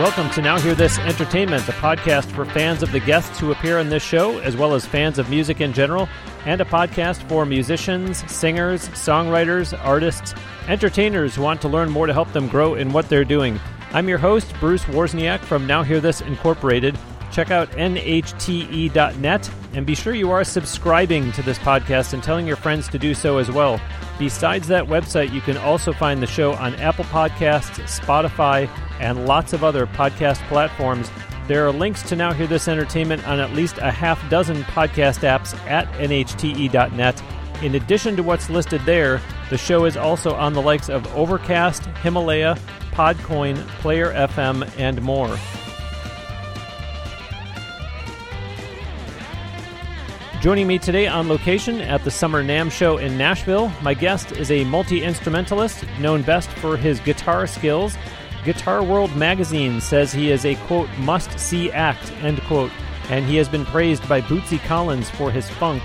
Welcome to Now Hear This Entertainment, the podcast for fans of the guests who appear on this show, as well as fans of music in general, and a podcast for musicians, singers, songwriters, artists, entertainers who want to learn more to help them grow in what they're doing. I'm your host, Bruce Wozniak from Now Hear This Incorporated. Check out nhte.net and be sure you are subscribing to this podcast and telling your friends to do so as well. Besides that website, you can also find the show on Apple Podcasts, Spotify, and lots of other podcast platforms. There are links to Now Hear This Entertainment on at least a half dozen podcast apps at nhte.net. In addition to what's listed there, the show is also on the likes of Overcast, Himalaya, Podcoin, Player FM, and more. Joining me today on location at the Summer NAMM Show in Nashville, my guest is a multi instrumentalist known best for his guitar skills. Guitar World magazine says he is a quote must see act end quote, and he has been praised by Bootsy Collins for his funk.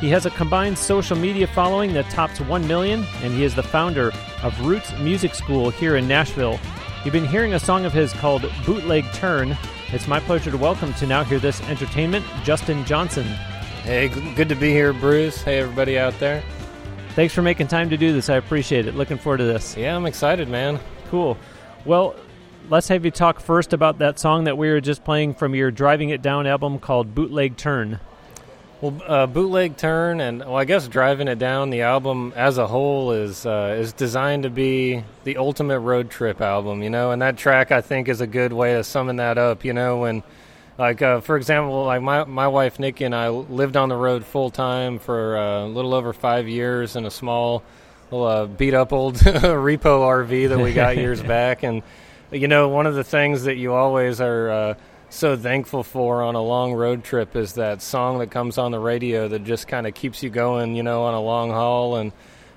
He has a combined social media following that tops 1 million, and he is the founder of Roots Music School here in Nashville. You've been hearing a song of his called Bootleg Turn. It's my pleasure to welcome to Now Hear This Entertainment, Justin Johnson. Hey, good to be here, Bruce. Hey, everybody out there. Thanks for making time to do this. I appreciate it. Looking forward to this. Yeah, I'm excited, man. Cool. Well, let's have you talk first about that song that we were just playing from your Driving It Down album called Bootleg Turn. Well, uh, Bootleg Turn, and well, I guess Driving It Down, the album as a whole is uh, is designed to be the ultimate road trip album, you know. And that track, I think, is a good way of summing that up. You know, when like uh, for example, like my my wife Nikki and I lived on the road full time for uh, a little over five years in a small, little, uh, beat up old repo RV that we got years back, and you know one of the things that you always are uh, so thankful for on a long road trip is that song that comes on the radio that just kind of keeps you going, you know, on a long haul and.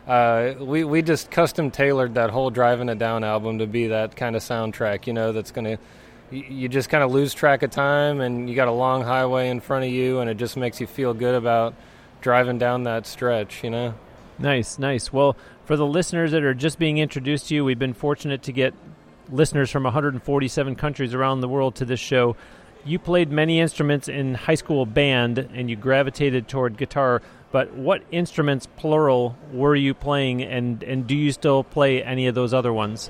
Uh, we we just custom tailored that whole driving it down album to be that kind of soundtrack, you know, that's going to you just kind of lose track of time and you got a long highway in front of you and it just makes you feel good about driving down that stretch you know? Nice nice. Well for the listeners that are just being introduced to you we've been fortunate to get listeners from 147 countries around the world to this show. You played many instruments in high school band and you gravitated toward guitar but what instruments plural were you playing and and do you still play any of those other ones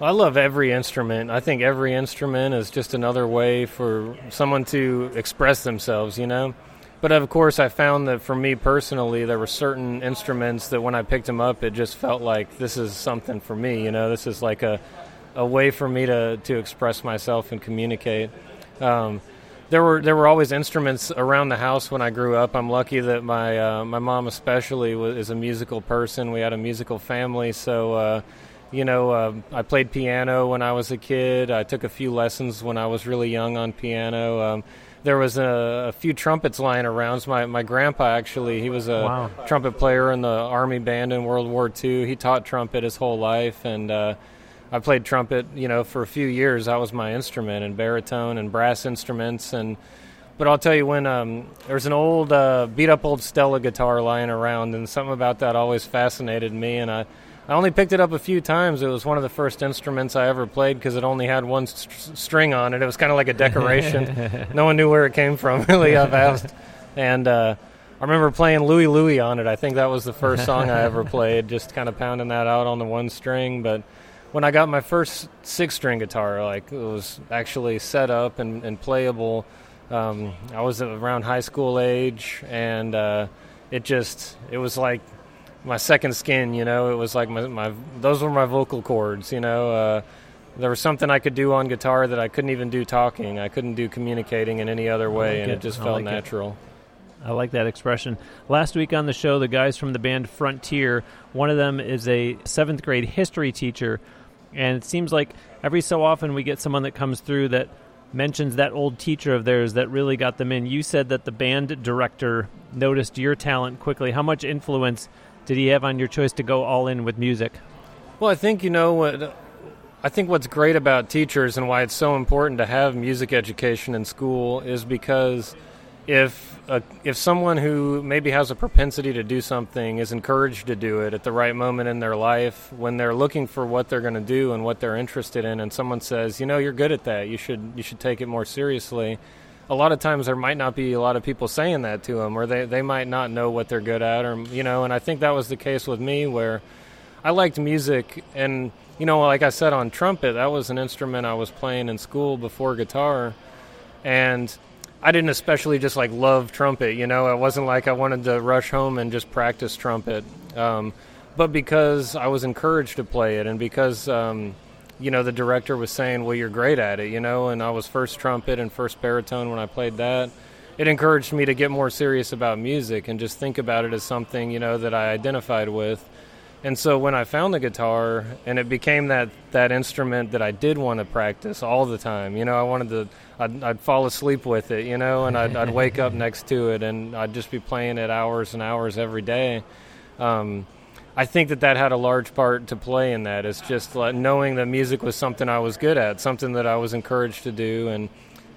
I love every instrument. I think every instrument is just another way for someone to express themselves, you know? But of course, I found that for me personally, there were certain instruments that when I picked them up, it just felt like this is something for me, you know? This is like a, a way for me to, to express myself and communicate. Um, there were there were always instruments around the house when I grew up. I'm lucky that my uh, my mom especially was, is a musical person. We had a musical family, so uh, you know, uh, I played piano when I was a kid. I took a few lessons when I was really young on piano. Um, there was a, a, few trumpets lying around. So my my grandpa actually, he was a wow. trumpet player in the army band in World War II. He taught trumpet his whole life, and uh, I played trumpet. You know, for a few years, that was my instrument, and baritone and brass instruments, and. But I'll tell you when um, there's an old uh, beat up old Stella guitar lying around, and something about that always fascinated me, and I I only picked it up a few times. It was one of the first instruments I ever played because it only had one st- string on it. It was kind of like a decoration. no one knew where it came from, really, I've asked. And uh, I remember playing Louie Louie on it. I think that was the first song I ever played, just kind of pounding that out on the one string. But when I got my first six string guitar, like it was actually set up and, and playable, um, I was around high school age, and uh, it just, it was like my second skin. You know, it was like my, my those were my vocal cords. You know, uh, there was something I could do on guitar that I couldn't even do talking. I couldn't do communicating in any other way, like and it, it just felt like natural. It. I like that expression. Last week on the show, the guys from the band Frontier, one of them is a seventh grade history teacher, and it seems like every so often we get someone that comes through that mentions that old teacher of theirs that really got them in. You said that the band director noticed your talent quickly. How much influence did he have on your choice to go all in with music? Well, I think you know what. I think what's great about teachers and why it's so important to have music education in school is because if a, if someone who maybe has a propensity to do something is encouraged to do it at the right moment in their life when they're looking for what they're going to do and what they're interested in and someone says you know you're good at that you should you should take it more seriously a lot of times there might not be a lot of people saying that to them or they, they might not know what they're good at or you know and i think that was the case with me where i liked music and you know like i said on trumpet that was an instrument i was playing in school before guitar and I didn't especially just like love trumpet. You know, it wasn't like I wanted to rush home and just practice trumpet. Um, but because I was encouraged to play it, and because um, you know the director was saying, "Well, you're great at it," you know, and I was first trumpet and first baritone when I played that. It encouraged me to get more serious about music and just think about it as something you know that I identified with. And so when I found the guitar and it became that, that instrument that I did want to practice all the time, you know, I wanted to, I'd, I'd fall asleep with it, you know, and I'd, I'd, wake up next to it and I'd just be playing it hours and hours every day. Um, I think that that had a large part to play in that. It's just like knowing that music was something I was good at, something that I was encouraged to do, and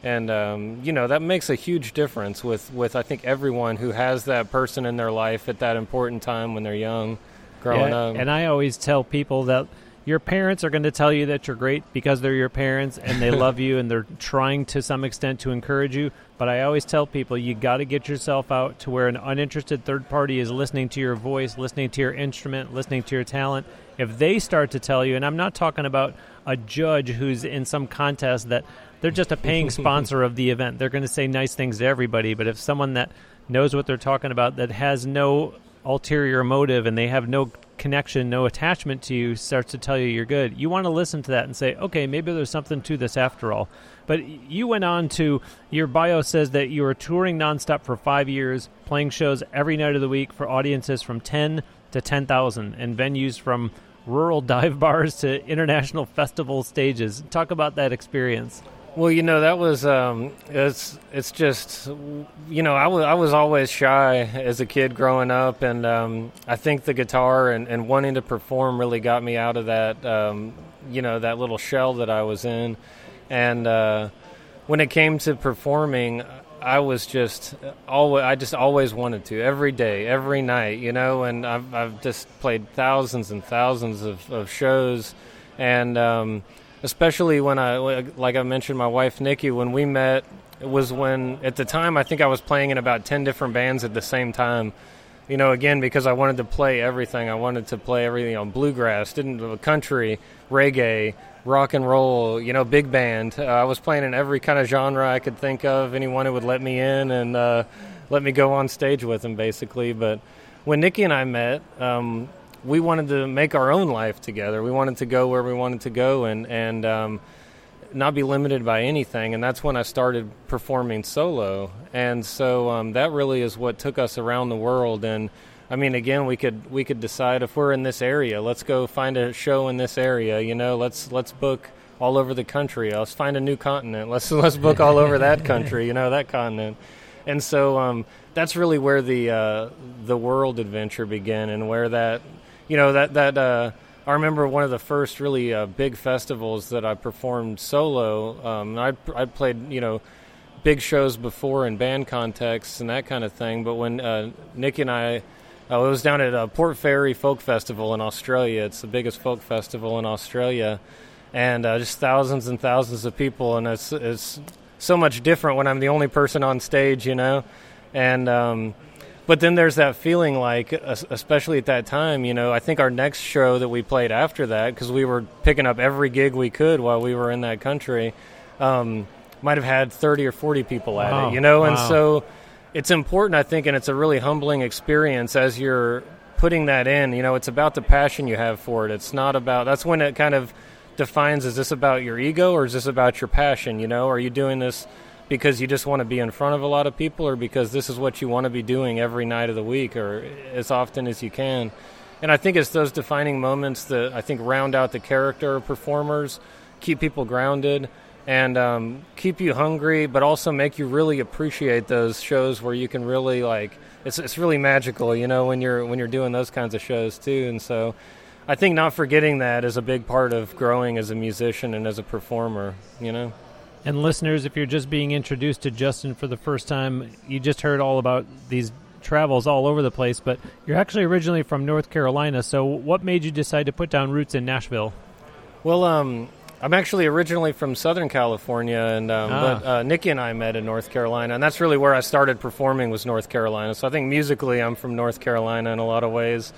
and um, you know that makes a huge difference with with I think everyone who has that person in their life at that important time when they're young growing yeah, up. And I always tell people that your parents are going to tell you that you're great because they're your parents and they love you and they're trying to some extent to encourage you. But I always tell people you got to get yourself out to where an uninterested third party is listening to your voice, listening to your instrument, listening to your talent. If they start to tell you, and I'm not talking about a judge who's in some contest that they're just a paying sponsor of the event, they're going to say nice things to everybody. But if someone that knows what they're talking about, that has no ulterior motive and they have no connection, no attachment to you, starts to tell you you're good, you want to listen to that and say, okay, maybe there's something to this after all. But you went on to your bio says that you were touring nonstop for five years, playing shows every night of the week for audiences from 10 to 10,000 and venues from rural dive bars to international festival stages. Talk about that experience. Well, you know that was um, it's it's just you know I was I was always shy as a kid growing up, and um, I think the guitar and, and wanting to perform really got me out of that um, you know that little shell that I was in, and uh, when it came to performing, I was just always I just always wanted to every day, every night, you know, and I've I've just played thousands and thousands of, of shows, and um, especially when I, like I mentioned, my wife Nikki, when we met, it was when at the time I think I was playing in about ten different bands at the same time. You know, again because I wanted to play everything. I wanted to play everything on bluegrass, didn't a country, reggae, rock and roll. You know, big band. Uh, I was playing in every kind of genre I could think of. Anyone who would let me in and uh, let me go on stage with them, basically. But when Nikki and I met, um, we wanted to make our own life together. We wanted to go where we wanted to go and and um, not be limited by anything. And that's when I started performing solo. And so um, that really is what took us around the world. And I mean, again, we could we could decide if we're in this area, let's go find a show in this area. You know, let's let's book all over the country. Let's find a new continent. Let's let's book all over that country. You know, that continent. And so um, that's really where the uh, the world adventure began, and where that you know that that uh, I remember one of the first really uh, big festivals that I performed solo. Um, I I played you know big shows before in band contexts and that kind of thing. But when uh, Nick and I, uh, it was down at uh, Port Fairy Folk Festival in Australia. It's the biggest folk festival in Australia, and uh, just thousands and thousands of people. And it's it's so much different when I'm the only person on stage, you know, and. Um, but then there's that feeling like especially at that time you know i think our next show that we played after that because we were picking up every gig we could while we were in that country um, might have had 30 or 40 people at wow. it you know wow. and so it's important i think and it's a really humbling experience as you're putting that in. You know it's about the passion you have for it. It's not about that's when it kind of defines is this about your ego or is this about your passion you know? Are you doing this because you just want to be in front of a lot of people or because this is what you want to be doing every night of the week or as often as you can. And I think it's those defining moments that I think round out the character of performers, keep people grounded, and um, keep you hungry, but also make you really appreciate those shows where you can really like it's it's really magical, you know, when you're when you're doing those kinds of shows too. And so, I think not forgetting that is a big part of growing as a musician and as a performer, you know. And listeners, if you're just being introduced to Justin for the first time, you just heard all about these travels all over the place, but you're actually originally from North Carolina. So, what made you decide to put down roots in Nashville? Well, um, I'm actually originally from Southern California, and um, ah. but uh, Nikki and I met in North Carolina, and that's really where I started performing was North Carolina. So I think musically, I'm from North Carolina in a lot of ways,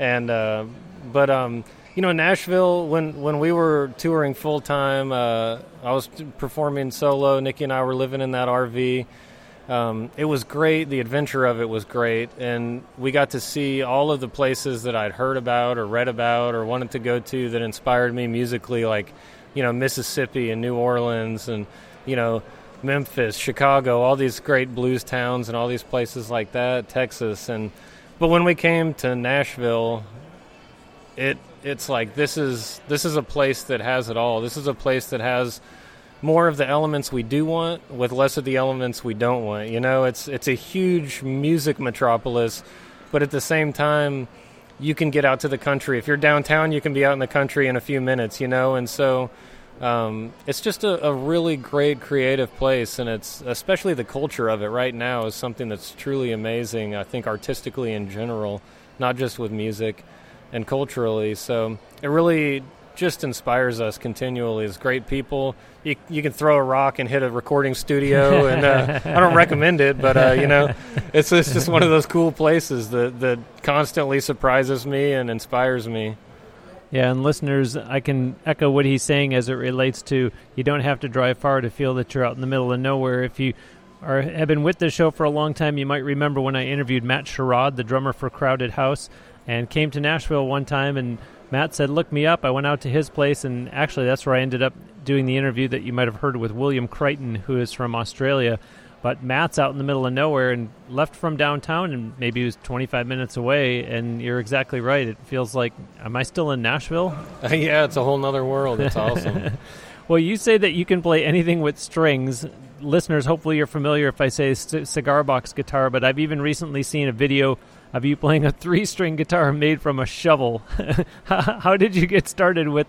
and uh, but um, you know, Nashville when when we were touring full time, uh, I was performing solo. Nikki and I were living in that RV. Um, it was great. The adventure of it was great, and we got to see all of the places that I'd heard about or read about or wanted to go to that inspired me musically, like you know Mississippi and New Orleans and you know Memphis, Chicago, all these great blues towns and all these places like that, Texas and but when we came to Nashville, it it's like this is this is a place that has it all. This is a place that has more of the elements we do want with less of the elements we don't want. You know, it's it's a huge music metropolis, but at the same time you can get out to the country. If you're downtown, you can be out in the country in a few minutes, you know, and so um, it's just a, a, really great creative place, and it's especially the culture of it right now is something that's truly amazing. I think artistically in general, not just with music and culturally. So it really just inspires us continually as great people. You, you can throw a rock and hit a recording studio, and uh, I don't recommend it, but uh, you know, it's, it's just one of those cool places that that constantly surprises me and inspires me. Yeah, and listeners, I can echo what he's saying as it relates to you don't have to drive far to feel that you're out in the middle of nowhere. If you are have been with the show for a long time, you might remember when I interviewed Matt Sherrod, the drummer for Crowded House, and came to Nashville one time and Matt said, "Look me up." I went out to his place, and actually, that's where I ended up doing the interview that you might have heard with William Crighton, who is from Australia. But Matt's out in the middle of nowhere and left from downtown, and maybe he was 25 minutes away. And you're exactly right. It feels like, am I still in Nashville? yeah, it's a whole other world. It's awesome. well, you say that you can play anything with strings. Listeners, hopefully you're familiar if I say c- cigar box guitar, but I've even recently seen a video of you playing a three string guitar made from a shovel. how, did you get started with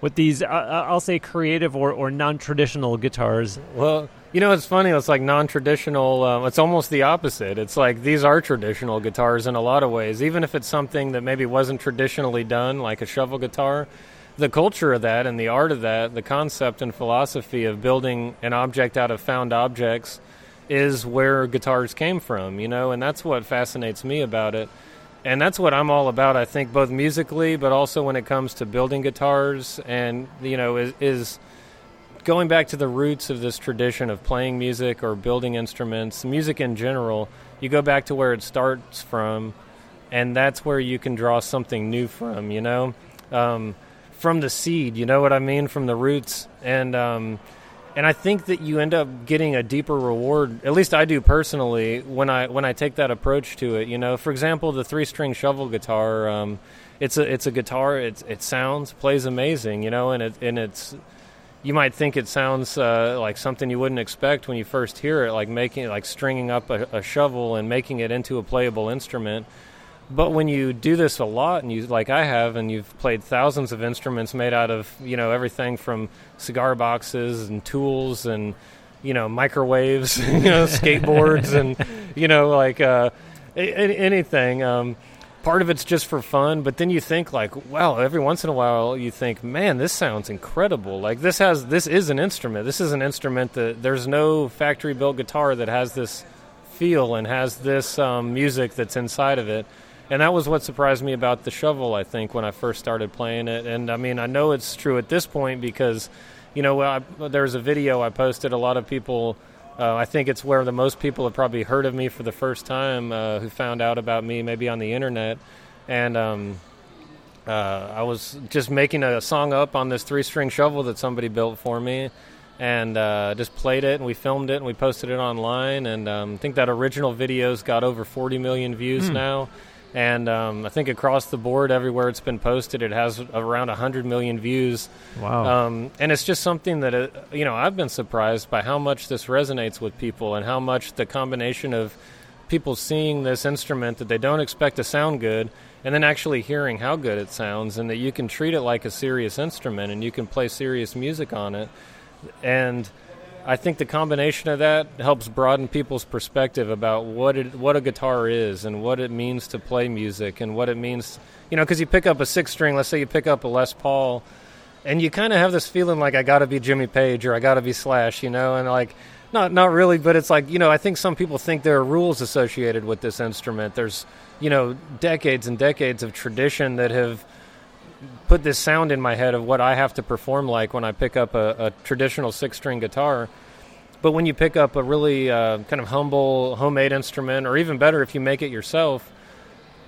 with these? Uh, uh I'll say creative or, or non traditional guitars. Well, you know, it's funny. It's like non traditional. Um, it's almost the opposite. It's like these are traditional guitars in a lot of ways, even if it's something that maybe wasn't traditionally done, like a shovel guitar. The culture of that and the art of that, the concept and philosophy of building an object out of found objects is where guitars came from, you know, and that's what fascinates me about it. And that's what I'm all about, I think, both musically, but also when it comes to building guitars and, you know, is, is going back to the roots of this tradition of playing music or building instruments, music in general, you go back to where it starts from, and that's where you can draw something new from, you know? Um, from the seed, you know what I mean? From the roots. And, um, and I think that you end up getting a deeper reward. At least I do personally when I when I take that approach to it. You know, for example, the three string shovel guitar. Um, it's a it's a guitar. It it sounds plays amazing. You know, and it and it's you might think it sounds uh, like something you wouldn't expect when you first hear it, like making like stringing up a, a shovel and making it into a playable instrument. But when you do this a lot, and you like I have, and you've played thousands of instruments made out of you know everything from cigar boxes and tools and you know microwaves, you know skateboards, and you know like uh, anything. Um, part of it's just for fun, but then you think like, wow, every once in a while you think, man, this sounds incredible. Like this has this is an instrument. This is an instrument that there's no factory built guitar that has this feel and has this um, music that's inside of it and that was what surprised me about the shovel. I think when I first started playing it, and I mean I know it's true at this point because, you know, I, there's a video I posted. A lot of people, uh, I think it's where the most people have probably heard of me for the first time, uh, who found out about me maybe on the internet, and. Um, uh, I was just making a song up on this three-string shovel that somebody built for me, and uh, just played it and we filmed it and we posted it online and um, I think that original video's got over 40 million views mm. now and um, I think across the board, everywhere it's been posted, it has around 100 million views. Wow! Um, and it's just something that it, uh, you know I've been surprised by how much this resonates with people, and how much the combination of people seeing this instrument that they don't expect to sound good, and then actually hearing how good it sounds, and that you can treat it like a serious instrument, and you can play serious music on it, and I think the combination of that helps broaden people's perspective about what it, what a guitar is and what it means to play music and what it means, you know, because you pick up a six string, let's say you pick up a Les Paul, and you kind of have this feeling like I got to be Jimmy Page or I got to be Slash, you know, and like not not really, but it's like you know I think some people think there are rules associated with this instrument. There's you know decades and decades of tradition that have put this sound in my head of what I have to perform like when I pick up a, a traditional six string guitar. But when you pick up a really uh, kind of humble homemade instrument, or even better, if you make it yourself,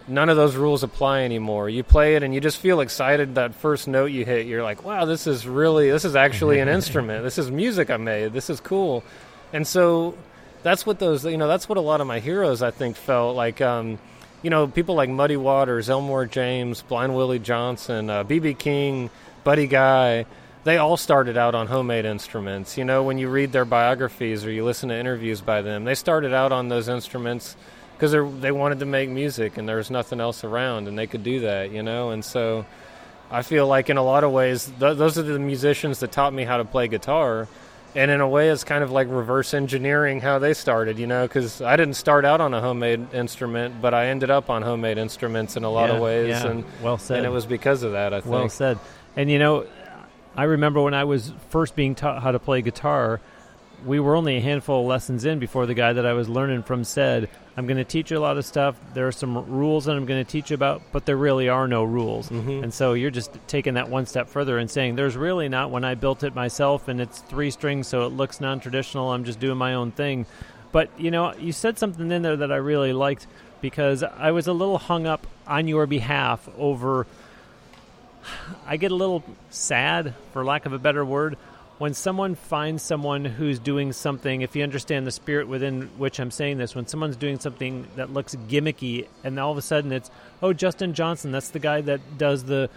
none of those rules apply anymore. You play it and you just feel excited that first note you hit. You're like, wow, this is really, this is actually an instrument. This is music I made. This is cool. And so that's what those, you know, that's what a lot of my heroes, I think, felt like. Um, you know, people like Muddy Waters, Elmore James, Blind Willie Johnson, BB uh, King, Buddy Guy, they all started out on homemade instruments. You know, when you read their biographies or you listen to interviews by them, they started out on those instruments because they wanted to make music and there was nothing else around and they could do that, you know? And so I feel like in a lot of ways, th- those are the musicians that taught me how to play guitar and in a way it's kind of like reverse engineering how they started you know because i didn't start out on a homemade instrument but i ended up on homemade instruments in a lot yeah, of ways yeah. and well said. and it was because of that i think. well said. And you know i remember when i was first being taught how to play guitar we were only a handful of lessons in before the guy that I was learning from said, I'm going to teach you a lot of stuff. There are some rules that I'm going to teach you about, but there really are no rules. Mm-hmm. And so you're just taking that one step further and saying, there's really not when I built it myself and it's three strings, so it looks non traditional. I'm just doing my own thing. But, you know, you said something in there that I really liked because I was a little hung up on your behalf over. I get a little sad, for lack of a better word, when someone finds someone who's doing something, if you understand the spirit within which I'm saying this, when someone's doing something that looks gimmicky, and all of a sudden it's, oh, Justin Johnson, that's the guy that does the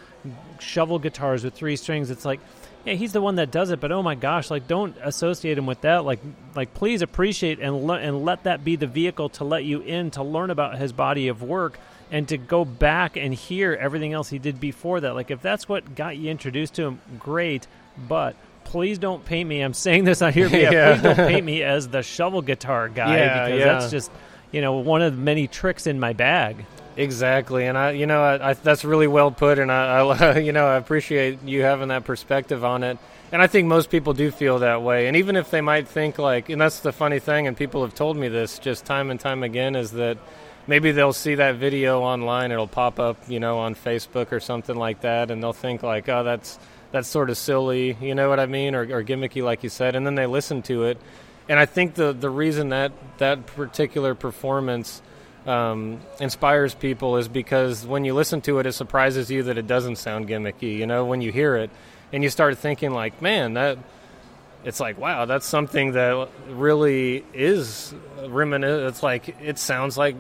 shovel guitars with three strings. It's like, yeah, he's the one that does it, but oh my gosh, like don't associate him with that. Like, like please appreciate and le- and let that be the vehicle to let you in to learn about his body of work and to go back and hear everything else he did before that. Like, if that's what got you introduced to him, great. But please don't paint me. I'm saying this on here, but yeah, yeah. please don't paint me as the shovel guitar guy yeah, because yeah. that's just you know one of the many tricks in my bag. Exactly, and I, you know, I, I, that's really well put, and I, I, you know, I appreciate you having that perspective on it. And I think most people do feel that way. And even if they might think like, and that's the funny thing, and people have told me this just time and time again, is that maybe they'll see that video online, it'll pop up, you know, on Facebook or something like that, and they'll think like, oh, that's that's sort of silly, you know what I mean, or, or gimmicky, like you said, and then they listen to it. And I think the the reason that that particular performance um, inspires people is because when you listen to it, it surprises you that it doesn't sound gimmicky. You know, when you hear it, and you start thinking like, man, that it's like, wow, that's something that really is reminiscent. It's like it sounds like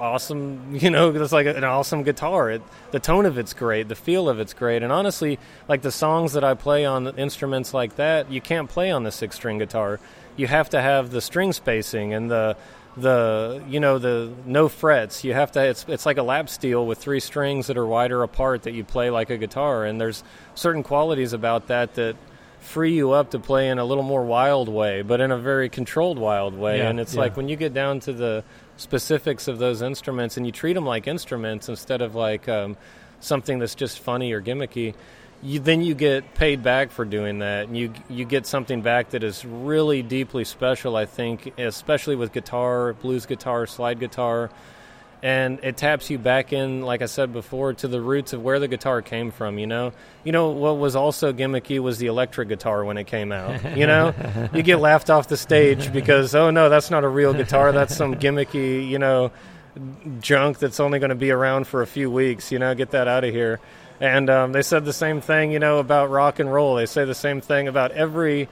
awesome, you know, it's like an awesome guitar. It, the tone of it's great, the feel of it's great, and honestly, like the songs that I play on instruments like that, you can't play on the six string guitar. You have to have the string spacing and the the you know the no frets. You have to. It's it's like a lap steel with three strings that are wider apart that you play like a guitar, and there's certain qualities about that that free you up to play in a little more wild way, but in a very controlled wild way. Yeah, and it's yeah. like when you get down to the specifics of those instruments and you treat them like instruments instead of like um, something that's just funny or gimmicky, you, then you get paid back for doing that, and you you get something back that is really deeply special. I think, especially with guitar, blues guitar, slide guitar and it taps you back in like i said before to the roots of where the guitar came from you know? You know what was also gimmicky was the electric guitar when it came out you know? You get laughed off the stage because oh no that's not a real guitar. That's some gimmicky you know junk that's only going to be around for a few weeks you know? Get that out of here. And um, they said the same thing you know about rock and roll. They say the same thing about every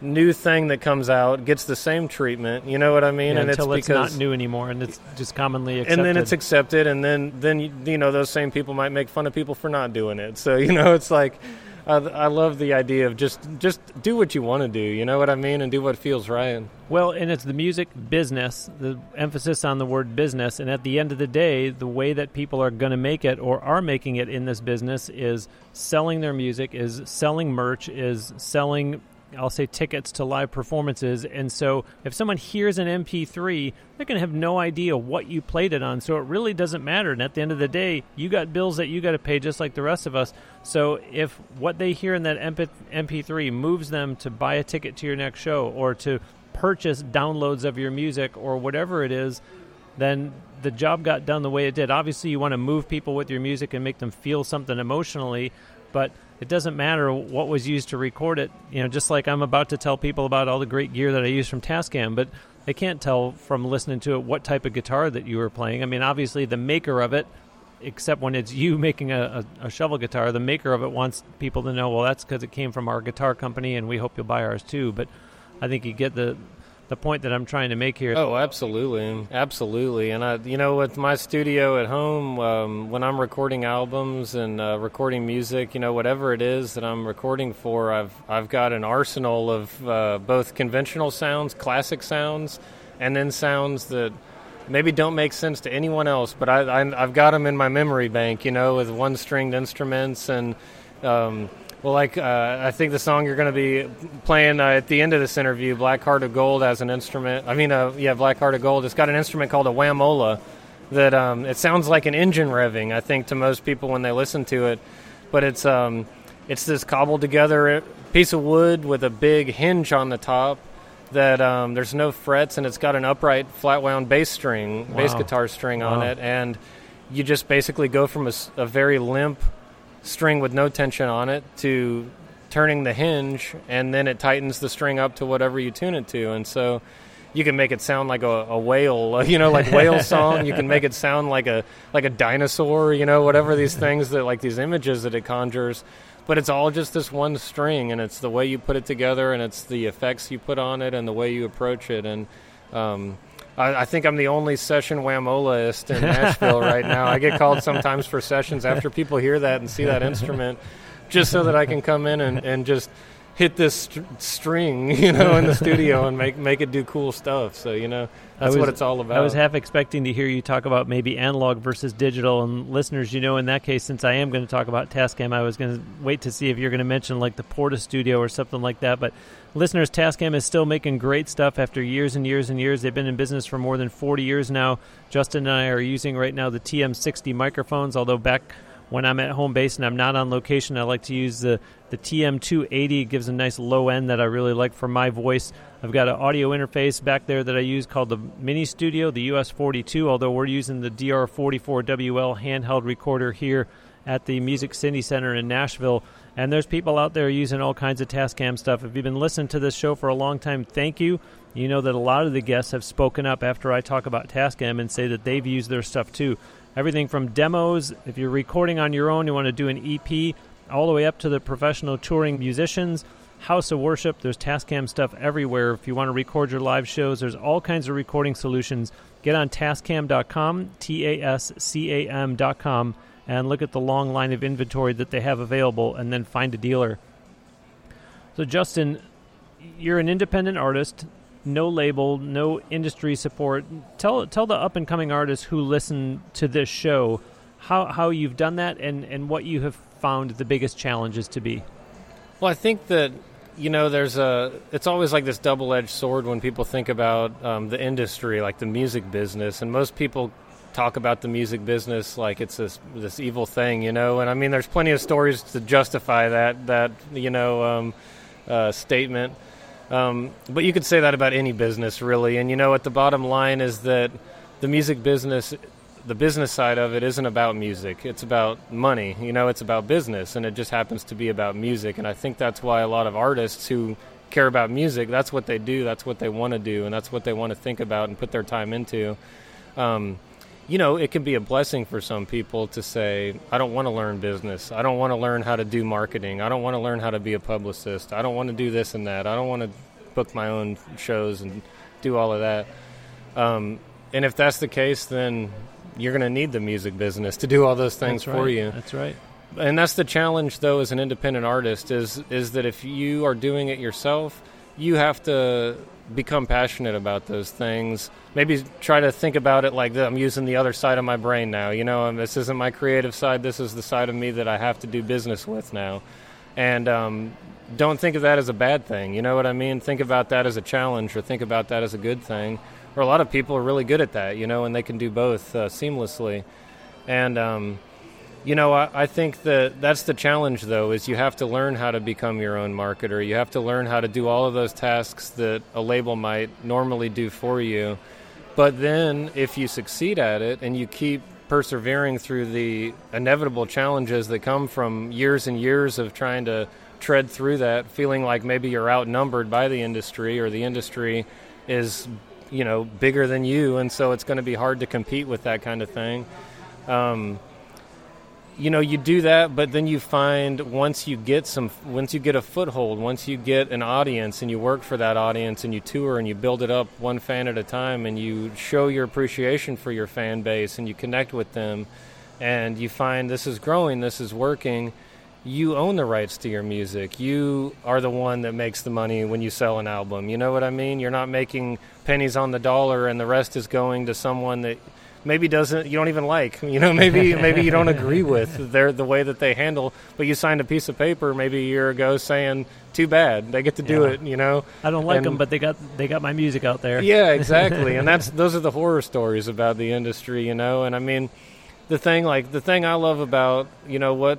new thing that comes out gets the same treatment. You know what I mean? Yeah, and until it's, it's not new anymore, and it's just commonly accepted. And then it's accepted, and then then you, you know those same people might make fun of people for not doing it. So you know it's like. I, I love the idea of just just do what you want to do. You know what I mean, and do what feels right. Well, and it's the music business, the emphasis on the word business. And at the end of the day, the way that people are going to make it or are making it in this business is selling their music, is selling merch, is selling I'll say tickets to live performances. And so if someone hears an MP3, they're going to have no idea what you played it on. So it really doesn't matter. And at the end of the day, you got bills that you got to pay just like the rest of us. So if what they hear in that MP3 moves them to buy a ticket to your next show or to purchase downloads of your music or whatever it is, then the job got done the way it did. Obviously, you want to move people with your music and make them feel something emotionally, but it doesn't matter what was used to record it. You know, just like I'm about to tell people about all the great gear that I use from Tascam, but they can't tell from listening to it what type of guitar that you were playing. I mean, obviously, the maker of it, except when it's you making a, a, a shovel guitar, the maker of it wants people to know, well, that's because it came from our guitar company, and we hope you'll buy ours too. But I think you get the the point that I'm trying to make here. Oh, absolutely, absolutely. And I, you know, with my studio at home, um, when I'm recording albums and uh, recording music, you know, whatever it is that I'm recording for, I've I've got an arsenal of uh, both conventional sounds, classic sounds, and then sounds that maybe don't make sense to anyone else, but I, I have got them in my memory bank, you know, with one stringed instruments and. Um, well, like uh, I think the song you're going to be playing uh, at the end of this interview, "Black Heart of Gold," as an instrument. I mean, uh, yeah, "Black Heart of Gold." It's got an instrument called a whamola that um, it sounds like an engine revving. I think to most people when they listen to it, but it's um, it's this cobbled together piece of wood with a big hinge on the top. That um, there's no frets and it's got an upright flat wound bass string, wow. bass guitar string wow. on it, and you just basically go from a, a very limp string with no tension on it to turning the hinge and then it tightens the string up to whatever you tune it to. And so you can make it sound like a, a whale you know like whale song. You can make it sound like a like a dinosaur you know whatever these things that like these images that it conjures. But it's all just this one string and it's the way you put it together and it's the effects you put on it and the way you approach it. And um, I, I, think I'm the only session whamolaist in Nashville right now. I get called sometimes for sessions after people hear that and see that instrument, just so that I can come in and, and just hit this st- string, you know, in the studio and make make it do cool stuff. So you know, that's was, what it's all about. I was half expecting to hear you talk about maybe analog versus digital. And listeners, you know, in that case, since I am going to talk about Tascam, I was going to wait to see if you're going to mention like the Porta Studio or something like that. But listeners, Tascam is still making great stuff after years and years and years. They've been in business for more than 40 years now. Justin and I are using right now the TM60 microphones, although back when I'm at home base and I'm not on location, I like to use the, the TM280. It gives a nice low end that I really like for my voice. I've got an audio interface back there that I use called the Mini Studio, the US42, although we're using the DR44WL handheld recorder here at the Music City Center in Nashville. And there's people out there using all kinds of Tascam stuff. If you've been listening to this show for a long time, thank you. You know that a lot of the guests have spoken up after I talk about Tascam and say that they've used their stuff too. Everything from demos, if you're recording on your own, you want to do an EP, all the way up to the professional touring musicians. House of Worship, there's Tascam stuff everywhere. If you want to record your live shows, there's all kinds of recording solutions. Get on tascam.com, T A S C A M.com and look at the long line of inventory that they have available and then find a dealer. So, Justin, you're an independent artist, no label, no industry support. Tell tell the up and coming artists who listen to this show how how you've done that and and what you have found the biggest challenges to be. Well, I think that you know there's a it's always like this double-edged sword when people think about um, the industry like the music business and most people talk about the music business like it's this this evil thing, you know. And I mean, there's plenty of stories to justify that that you know um, uh, statement. Um, but you could say that about any business, really. And you know, at the bottom line is that the music business, the business side of it, isn't about music. It's about money. You know, it's about business, and it just happens to be about music. And I think that's why a lot of artists who care about music, that's what they do, that's what they want to do, and that's what they want to think about and put their time into. Um, you know, it can be a blessing for some people to say, I don't want to learn business. I don't want to learn how to do marketing. I don't want to learn how to be a publicist. I don't want to do this and that. I don't want to book my own shows and do all of that. Um, and if that's the case, then you're going to need the music business to do all those things that's for you. That's right. And that's the challenge, though, as an independent artist is is that if you are doing it yourself, you have to become passionate about those things. Maybe try to think about it like I'm using the other side of my brain now. You know, this isn't my creative side. This is the side of me that I have to do business with now. And um, don't think of that as a bad thing. You know what I mean? Think about that as a challenge, or think about that as a good thing. Or a lot of people are really good at that, you know, and they can do both uh, seamlessly. And um, you know, I, I, think that that's the challenge, though, is you have to learn how to become your own marketer. You have to learn how to do all of those tasks that a label might normally do for you. But then, if you succeed at it and you keep persevering through the inevitable challenges that come from years and years of trying to tread through that, feeling like maybe you're outnumbered by the industry or the industry is, you know, bigger than you, and so it's going to be hard to compete with that kind of thing. Um, you know you do that but then you find once you get some once you get a foothold once you get an audience and you work for that audience and you tour and you build it up one fan at a time and you show your appreciation for your fan base and you connect with them and you find this is growing this is working you own the rights to your music. You are the one that makes the money when you sell an album. You know what i mean? You're not making pennies on the dollar and the rest is going to someone that maybe doesn't you don't even like you know maybe maybe you don't agree with their the way that they handle but you signed a piece of paper maybe a year ago saying too bad they get to do yeah. it you know i don't like and, them but they got they got my music out there yeah exactly and that's those are the horror stories about the industry you know and i mean the thing like the thing i love about you know what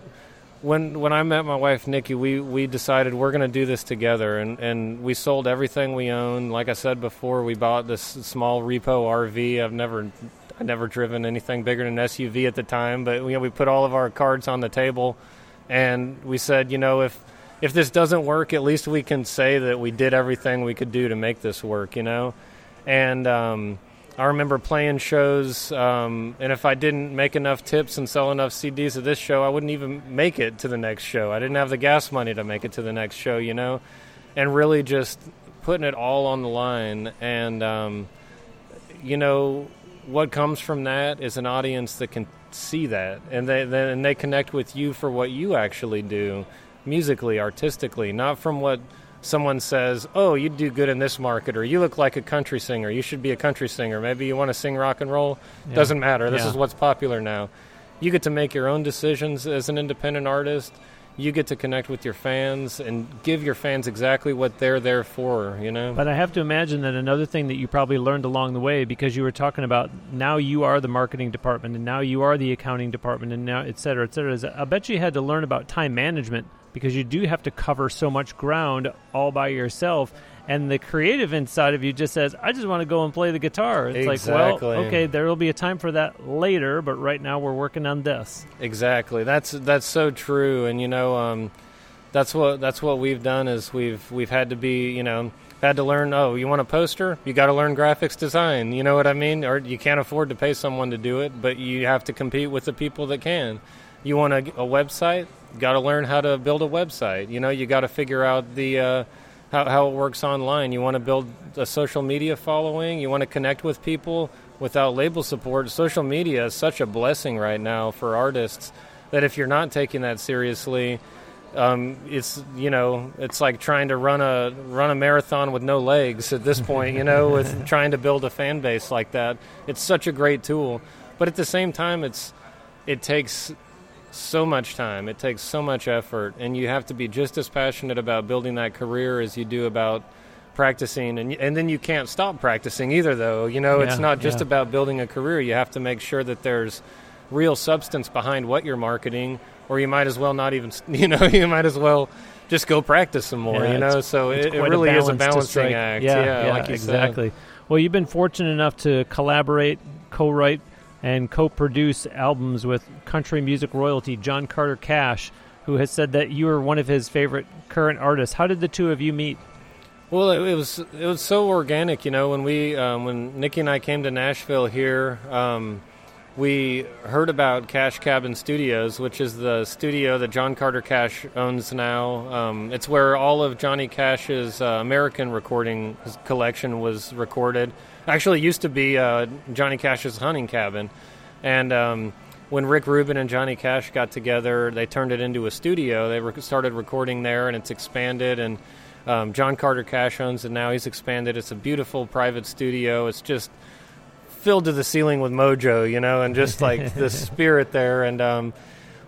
when when I met my wife Nikki, we, we decided we're going to do this together, and, and we sold everything we own. Like I said before, we bought this small repo RV. I've never I'd never driven anything bigger than an SUV at the time, but you know, we put all of our cards on the table, and we said, you know, if if this doesn't work, at least we can say that we did everything we could do to make this work, you know. And um, I remember playing shows, um, and if I didn't make enough tips and sell enough CDs at this show, I wouldn't even make it to the next show. I didn't have the gas money to make it to the next show, you know, and really just putting it all on the line. And um, you know, what comes from that is an audience that can see that. And they and they connect with you for what you actually do musically artistically not from what someone says oh you do good in this market or you look like a country singer. You should be a country singer. Maybe you want to sing rock and roll. Yeah. doesn't matter. This yeah. is what's popular now. You get to make your own decisions as an independent artist you get to connect with your fans and give your fans exactly what they're there for, you know. But I have to imagine that another thing that you probably learned along the way because you were talking about now you are the marketing department and now you are the accounting department and now et cetera, et cetera. Is I bet you had to learn about time management because you do have to cover so much ground all by yourself and the creative inside of you just says, "I just want to go and play the guitar." It's exactly. like, well, okay, there will be a time for that later, but right now we're working on this. Exactly. That's that's so true, and you know, um, that's what that's what we've done is we've we've had to be, you know, had to learn. Oh, you want a poster? You got to learn graphics design. You know what I mean? Or you can't afford to pay someone to do it, but you have to compete with the people that can. You want a, a website? Got to learn how to build a website. You know, you got to figure out the uh, how, how it works online. You want to build a social media following, you want to connect with people without label support. Social media is such a blessing right now for artists that if you're not taking that seriously, um, it's you know it's like trying to run a run a marathon with no legs at this point. You know, with trying to build a fan base like that, it's such a great tool. But at the same time, it's it takes so much time. It takes so much effort, and you have to be just as passionate about building that career as you do about practicing. And and then you can't stop practicing either, though. You know, yeah, it's not just yeah. about building a career. You have to make sure that there's real substance behind what you're marketing, or you might as well not even. You know, you might as well just go practice some more. Yeah, you know, so it, it, really is a balancing act. Yeah, like exactly. Said. Well, you've been fortunate enough to collaborate, co-write and co produce albums with country music royalty John Carter Cash, who has said that you are one of his favorite current artists. How did the two of you meet? Well, it, was it was so organic, you know. When we um, when Nikki and I came to Nashville here, um, we heard about Cash Cabin Studios, which is the studio that John Carter Cash owns now. Um, it's where all of Johnny Cash's uh, American recording collection was recorded actually used to be uh, Johnny Cash's hunting cabin, and um, when Rick Rubin and Johnny Cash got together, they turned it into a studio. They re- started recording there, and it's expanded. And um, John Carter Cash owns it now. He's expanded. It's a beautiful private studio. It's just filled to the ceiling with mojo, you know, and just like the spirit there. And um,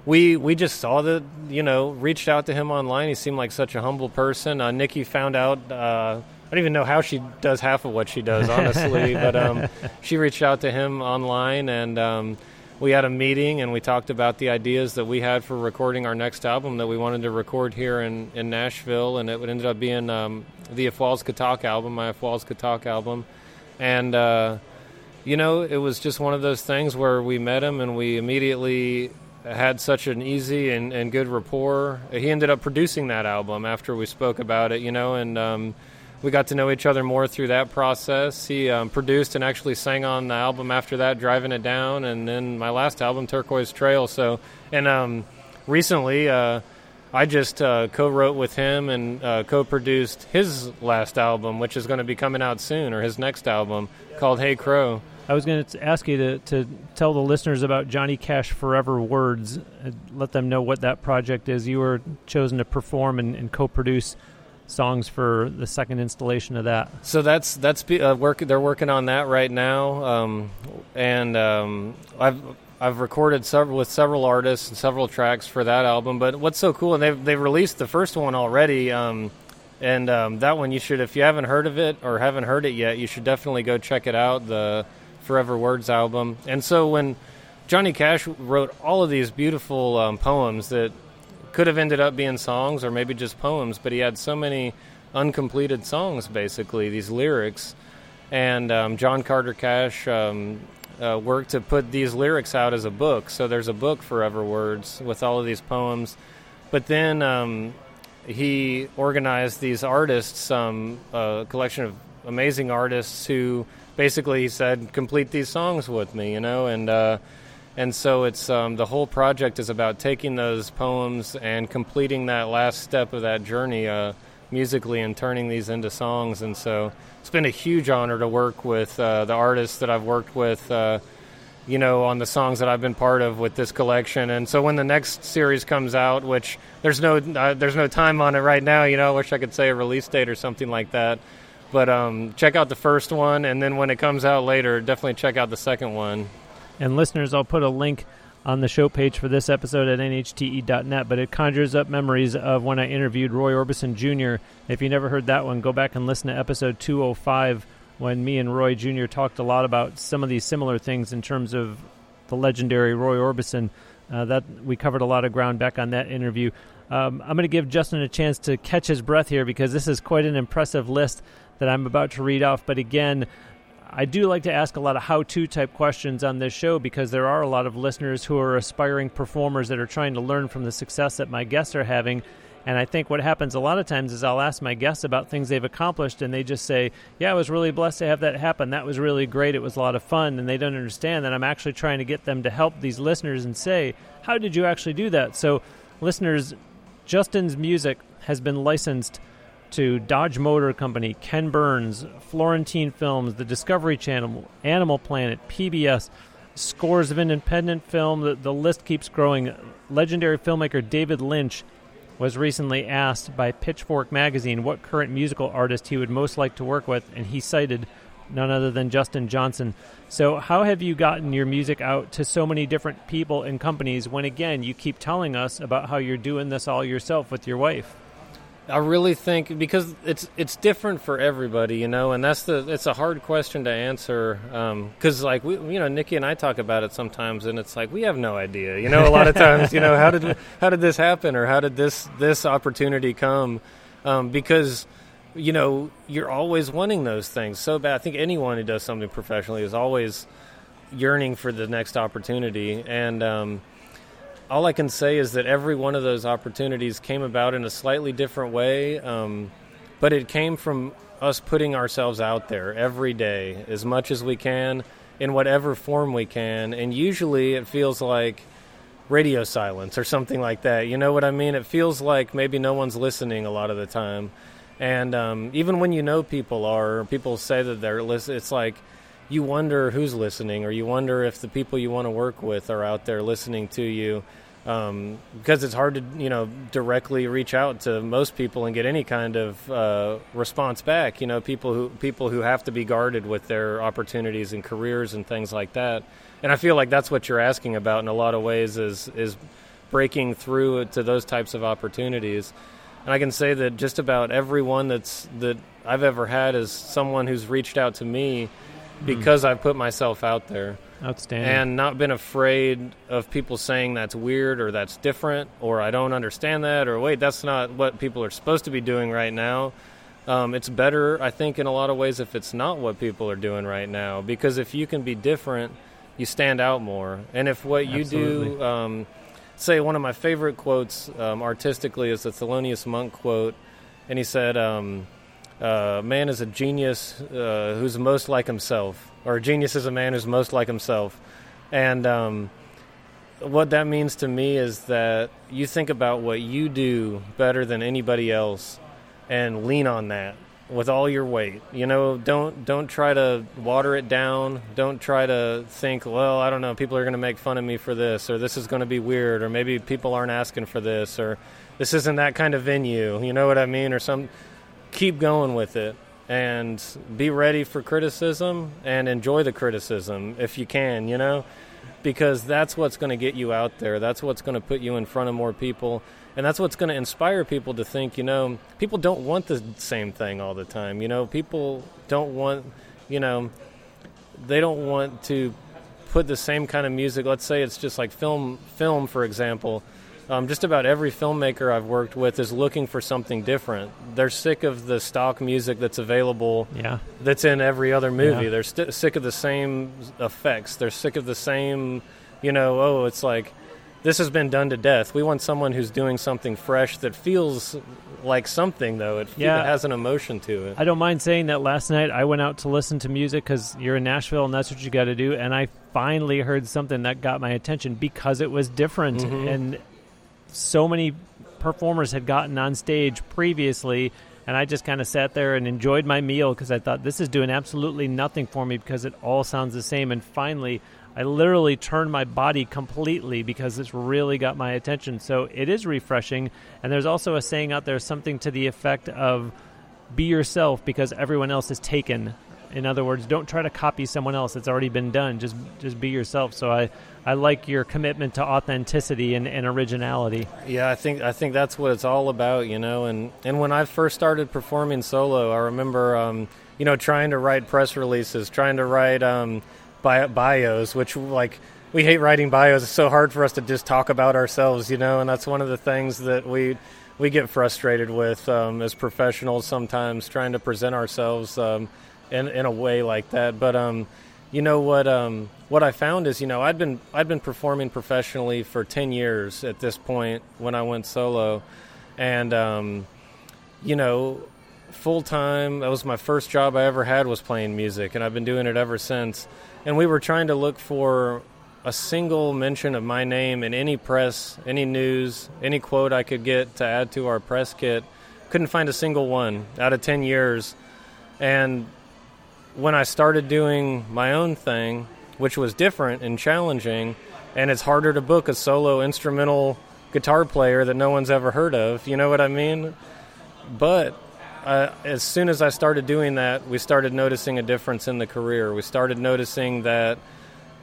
we we just saw that you know reached out to him online. He seemed like such a humble person. Uh, Nikki found out. Uh, don't even know how she does half of what she does, honestly. but um, she reached out to him online, and um, we had a meeting, and we talked about the ideas that we had for recording our next album that we wanted to record here in, in Nashville, and it would ended up being um, the Afwals Katak album, my Afwals Katak album, and. Uh, you know, it was just one of those things where we met him and we immediately had such an easy and, and good rapport. He ended up producing that album after we spoke about it, you know, and um, we got to know each other more through that process. He um, produced and actually sang on the album after that, Driving It Down, and then my last album, Turquoise Trail. So, and um, recently, uh, I just uh, co-wrote with him and uh, co-produced his last album, which is going to be coming out soon, or his next album called Hey Crow. I was going to ask you to, to tell the listeners about Johnny Cash Forever Words. Let them know what that project is. You were chosen to perform and, and co-produce songs for the second installation of that. So that's that's uh, work. They're working on that right now, um, and um, I've I've recorded several with several artists and several tracks for that album. But what's so cool, and they've they've released the first one already. Um, and um, that one you should, if you haven't heard of it or haven't heard it yet, you should definitely go check it out. The Forever Words album. And so when Johnny Cash wrote all of these beautiful um, poems that could have ended up being songs or maybe just poems, but he had so many uncompleted songs, basically, these lyrics. And um, John Carter Cash um, uh, worked to put these lyrics out as a book. So there's a book, Forever Words, with all of these poems. But then um, he organized these artists, um, a collection of amazing artists who basically he said, complete these songs with me, you know, and uh, and so it's um, the whole project is about taking those poems and completing that last step of that journey uh, musically and turning these into songs. And so it's been a huge honor to work with uh, the artists that I've worked with. Uh, you know, on the songs that I've been part of with this collection, and so when the next series comes out, which there's no uh, there's no time on it right now, you know, I wish I could say a release date or something like that but um, check out the first one, and then when it comes out later, definitely check out the second one. And listeners, I'll put a link on the show page for this episode at nhte.net, but it conjures up memories of when I interviewed Roy Orbison Jr. If you never heard that one, go back and listen to episode 205 when me and Roy Jr. talked a lot about some of these similar things in terms of the legendary Roy Orbison. Uh, that we covered a lot of ground back on that interview. Um, I'm going to give Justin a chance to catch his breath here because this is quite an impressive list that I'm about to read off. But again, I do like to ask a lot of how to type questions on this show because there are a lot of listeners who are aspiring performers that are trying to learn from the success that my guests are having. And I think what happens a lot of times is I'll ask my guests about things they've accomplished, and they just say, Yeah, I was really blessed to have that happen. That was really great. It was a lot of fun. And they don't understand that I'm actually trying to get them to help these listeners and say, How did you actually do that? So, listeners, Justin's music has been licensed to Dodge Motor Company, Ken Burns, Florentine Films, the Discovery Channel, Animal Planet, PBS, scores of independent film. The, the list keeps growing. Legendary filmmaker David Lynch was recently asked by Pitchfork magazine what current musical artist he would most like to work with, and he cited none other than Justin Johnson. So, how have you gotten your music out to so many different people and companies when, again, you keep telling us about how you're doing this all yourself with your wife? I really think because it's it's different for everybody, you know, and that's the it's a hard question to answer because um, like we you know Nikki and I talk about it sometimes, and it's like we have no idea, you know, a lot of times, you know, how did how did this happen or how did this this opportunity come? Um, because you know you're always wanting those things so bad. I think anyone who does something professionally is always yearning for the next opportunity, and um, all I can say is that every one of those opportunities came about in a slightly different way, um, but it came from us putting ourselves out there every day as much as we can in whatever form we can. And usually it feels like radio silence or something like that. You know what I mean? It feels like maybe no one's listening a lot of the time. And um, even when you know people are, people say that they're listening, it's like you wonder who's listening, or you wonder if the people you want to work with are out there listening to you. Um, because it's hard to you know directly reach out to most people and get any kind of uh, response back. You know, people who people who have to be guarded with their opportunities and careers and things like that. And I feel like that's what you're asking about in a lot of ways is is breaking through to those types of opportunities. And I can say that just about everyone that's that I've ever had is someone who's reached out to me. Because mm. I've put myself out there. Outstanding. And not been afraid of people saying that's weird or that's different or I don't understand that or wait, that's not what people are supposed to be doing right now. Um, it's better, I think, in a lot of ways if it's not what people are doing right now because if you can be different, you stand out more. And if what you Absolutely. do, um, say, one of my favorite quotes um, artistically is the Thelonious Monk quote, and he said, um, uh, Man is a genius uh, who's most like himself or a genius is a man who's most like himself. And um, what that means to me is that you think about what you do better than anybody else and lean on that with all your weight. You know, don't don't try to water it down. Don't try to think, well, I don't know, people are going to make fun of me for this or this is going to be weird or maybe people aren't asking for this or this isn't that kind of venue. You know what I mean? Or some keep going with it and be ready for criticism and enjoy the criticism if you can, you know, because that's what's going to get you out there. That's what's going to put you in front of more people. And that's what's going to inspire people to think, you know, people don't want the same thing all the time. You know, people don't want, you know, they don't want to put the same kind of music. Let's say it's just like film, film, for example um, just about every filmmaker I've worked with is looking for something different. They're sick of the stock music that's available. Yeah. That's in every other movie. Yeah. They're st- sick of the same effects. They're sick of the same, you know. Oh, it's like this has been done to death. We want someone who's doing something fresh that feels like something, though. It, yeah. it has an emotion to it. I don't mind saying that last night I went out to listen to music because you're in Nashville and that's what you got to do. And I finally heard something that got my attention because it was different. Mm-hmm. And so many performers had gotten on stage previously and I just kind of sat there and enjoyed my meal because I thought this is doing absolutely nothing for me because it all sounds the same. And finally, I literally turned my body completely because this really got my attention. So it is refreshing. And there's also a saying out there, something to the effect of be yourself because everyone else is taken. In other words, don't try to copy someone else. It's already been done. Just just be yourself. So I, I like your commitment to authenticity and, and originality. Yeah, I think I think that's what it's all about, you know. And and when I first started performing solo, I remember, um, you know, trying to write press releases, trying to write um, bios, which like we hate writing bios. It's so hard for us to just talk about ourselves, you know. And that's one of the things that we we get frustrated with um, as professionals sometimes, trying to present ourselves. Um, in in a way like that. But um, you know what um, what I found is you know I'd been I'd been performing professionally for ten years at this point when I went solo, and um, you know full time that was my first job I ever had was playing music, and I've been doing it ever since. And we were trying to look for a single mention of my name in any press, any news, any quote I could get to add to our press kit. Couldn't find a single one out of 10 years. And when I started doing my own thing, which was different and challenging, and it's harder to book a solo instrumental guitar player that no one's ever heard of. You know what I mean? But uh, as soon as I started doing that, we started noticing a difference in the career. We started noticing that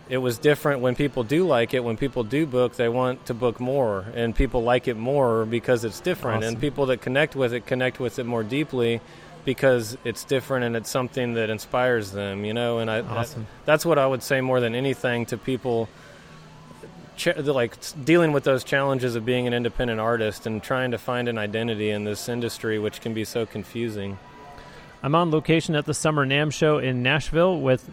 it was different when people do like it. When people do book, they want to book more, and people like it more because it's different. Awesome. And people that connect with it connect with it more deeply because it's different and it's something that inspires them, you know. And I, awesome. I that's what I would say more than anything to people, ch- like dealing with those challenges of being an independent artist and trying to find an identity in this industry, which can be so confusing. I'm on location at the Summer NAMM show in Nashville with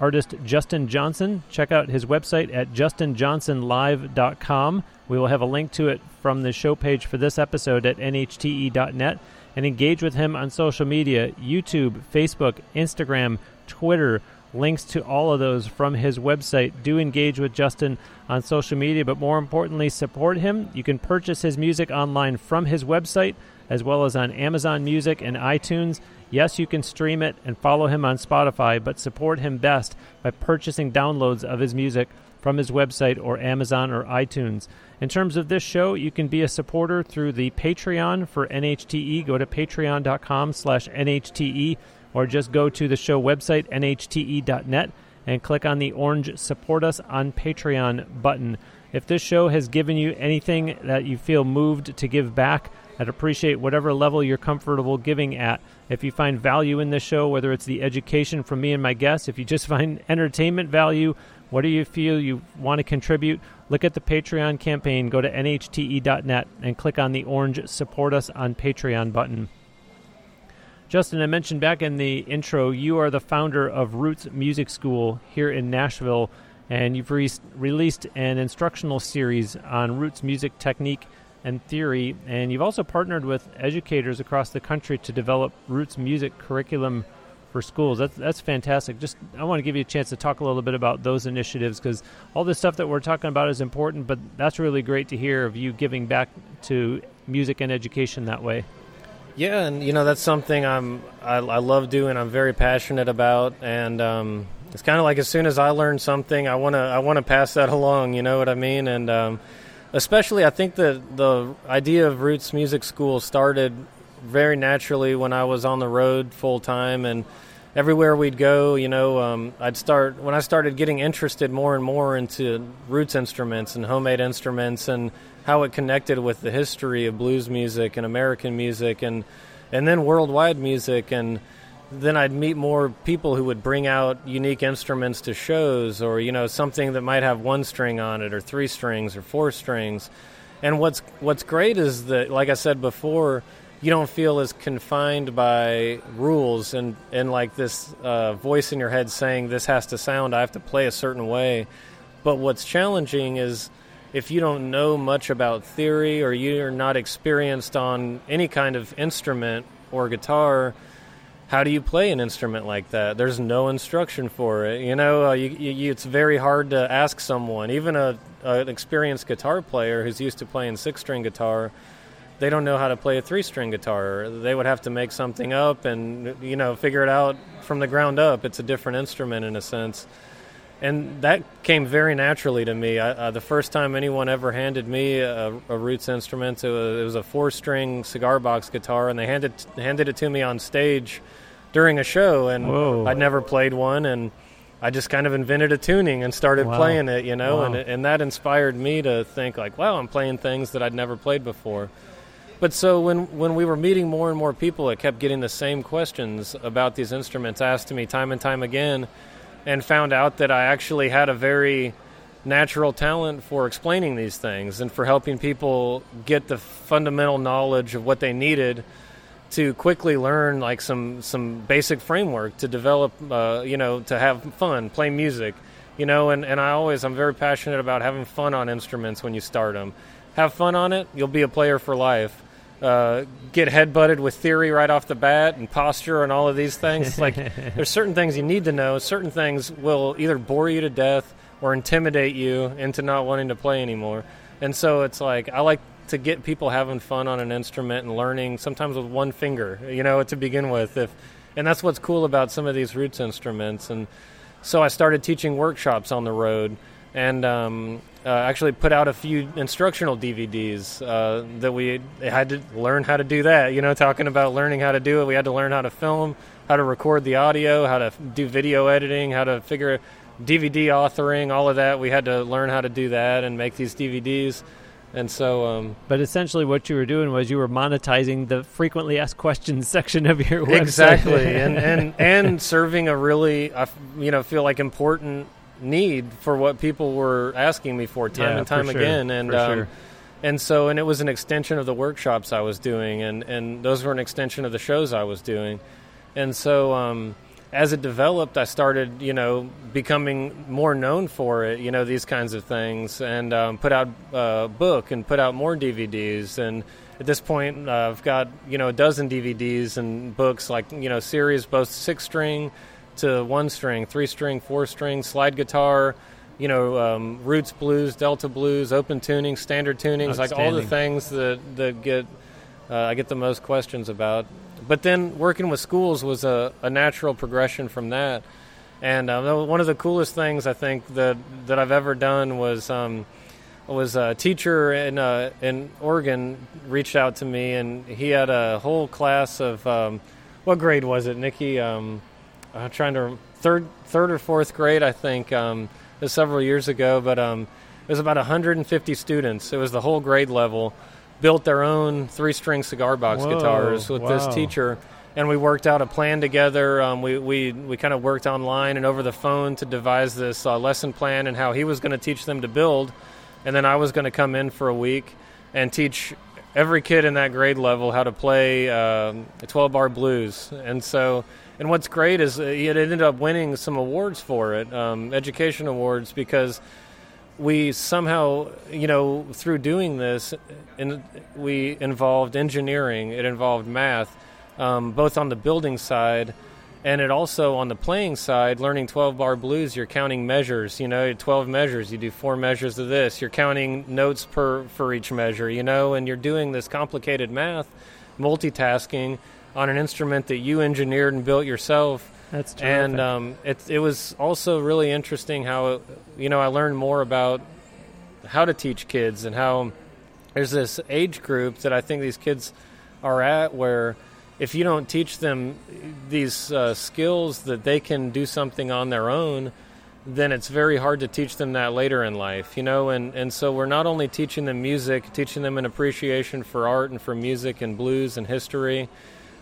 artist Justin Johnson. Check out his website at justinjohnsonlive.com. We will have a link to it from the show page for this episode at nhte.net and engage with him on social media YouTube, Facebook, Instagram, Twitter. Links to all of those from his website. Do engage with Justin on social media, but more importantly, support him. You can purchase his music online from his website as well as on Amazon Music and iTunes. Yes, you can stream it and follow him on Spotify, but support him best by purchasing downloads of his music from his website or Amazon or iTunes. In terms of this show, you can be a supporter through the Patreon for NHTE. Go to patreon.com slash NHTE or just go to the show website, nhte.net, and click on the orange Support Us on Patreon button. If this show has given you anything that you feel moved to give back, I'd appreciate whatever level you're comfortable giving at. If you find value in this show, whether it's the education from me and my guests, if you just find entertainment value, what do you feel you want to contribute? Look at the Patreon campaign. Go to nhte.net and click on the orange Support Us on Patreon button. Justin, I mentioned back in the intro, you are the founder of Roots Music School here in Nashville, and you've re- released an instructional series on Roots music technique and theory, and you've also partnered with educators across the country to develop roots music curriculum for schools. That's that's fantastic. Just I want to give you a chance to talk a little bit about those initiatives because all this stuff that we're talking about is important, but that's really great to hear of you giving back to music and education that way. Yeah, and you know that's something I'm I, I love doing. I'm very passionate about, and um, it's kind of like as soon as I learn something, I wanna I wanna pass that along. You know what I mean? And um, especially I think that the idea of Roots Music School started very naturally when I was on the road full time and everywhere we'd go, you know, um, I'd start when I started getting interested more and more into roots instruments and homemade instruments and how it connected with the history of blues music and American music and and then worldwide music and then I'd meet more people who would bring out unique instruments to shows or you know something that might have one string on it or three strings or four strings. And what's what's great is that like I said before, you don't feel as confined by rules and and like this uh, voice in your head saying this has to sound I have to play a certain way. But what's challenging is if you don't know much about theory or you're not experienced on any kind of instrument or guitar how do you play an instrument like that? There's no instruction for it. You know, uh, you, you, it's very hard to ask someone, even a, a, an experienced guitar player who's used to playing six string guitar. They don't know how to play a three string guitar. They would have to make something up and you know figure it out from the ground up. It's a different instrument in a sense, and that came very naturally to me. I, uh, the first time anyone ever handed me a, a roots instrument, it was, it was a four string cigar box guitar, and they handed handed it to me on stage during a show, and Whoa. I'd never played one, and I just kind of invented a tuning and started wow. playing it, you know, wow. and and that inspired me to think like, wow, I'm playing things that I'd never played before. But so when when we were meeting more and more people, I kept getting the same questions about these instruments asked to me time and time again, and found out that I actually had a very natural talent for explaining these things and for helping people get the fundamental knowledge of what they needed to quickly learn like some some basic framework to develop uh, you know to have fun play music you know and, and i always i'm very passionate about having fun on instruments when you start them have fun on it you'll be a player for life uh, get head butted with theory right off the bat and posture and all of these things like there's certain things you need to know certain things will either bore you to death or intimidate you into not wanting to play anymore and so it's like i like to get people having fun on an instrument and learning sometimes with one finger, you know, to begin with. If and that's what's cool about some of these roots instruments. And so I started teaching workshops on the road, and um, uh, actually put out a few instructional DVDs uh, that we had to learn how to do that. You know, talking about learning how to do it, we had to learn how to film, how to record the audio, how to do video editing, how to figure DVD authoring, all of that. We had to learn how to do that and make these DVDs. And so, um, but essentially, what you were doing was you were monetizing the frequently asked questions section of your website. Exactly, and and and serving a really, you know, feel like important need for what people were asking me for time yeah, and time sure. again, and um, sure. and so, and it was an extension of the workshops I was doing, and and those were an extension of the shows I was doing, and so. Um, as it developed, I started, you know, becoming more known for it, you know, these kinds of things, and um, put out a book and put out more DVDs. And at this point, uh, I've got, you know, a dozen DVDs and books, like, you know, series, both six string to one string, three string, four string, slide guitar, you know, um, roots blues, delta blues, open tuning, standard tunings, like all the things that, that get, uh, I get the most questions about but then working with schools was a, a natural progression from that. And uh, one of the coolest things I think that that I've ever done was um, was a teacher in uh, in Oregon reached out to me, and he had a whole class of um, what grade was it, Nikki? Um, I'm trying to third third or fourth grade, I think. Um, several years ago, but um, It was about 150 students. It was the whole grade level. Built their own three-string cigar box Whoa, guitars with wow. this teacher, and we worked out a plan together. Um, we we, we kind of worked online and over the phone to devise this uh, lesson plan and how he was going to teach them to build, and then I was going to come in for a week and teach every kid in that grade level how to play um, 12 bar blues. And so, and what's great is it ended up winning some awards for it, um, education awards, because we somehow, you know, through doing this, in, we involved engineering, it involved math, um, both on the building side. And it also on the playing side, learning 12 bar blues, you're counting measures. You know, 12 measures. You do four measures of this. You're counting notes per for each measure. You know, and you're doing this complicated math, multitasking on an instrument that you engineered and built yourself. That's terrific. And um, it it was also really interesting how you know I learned more about how to teach kids and how there's this age group that I think these kids are at where if you don't teach them these uh, skills that they can do something on their own, then it's very hard to teach them that later in life, you know. And, and so we're not only teaching them music, teaching them an appreciation for art and for music and blues and history,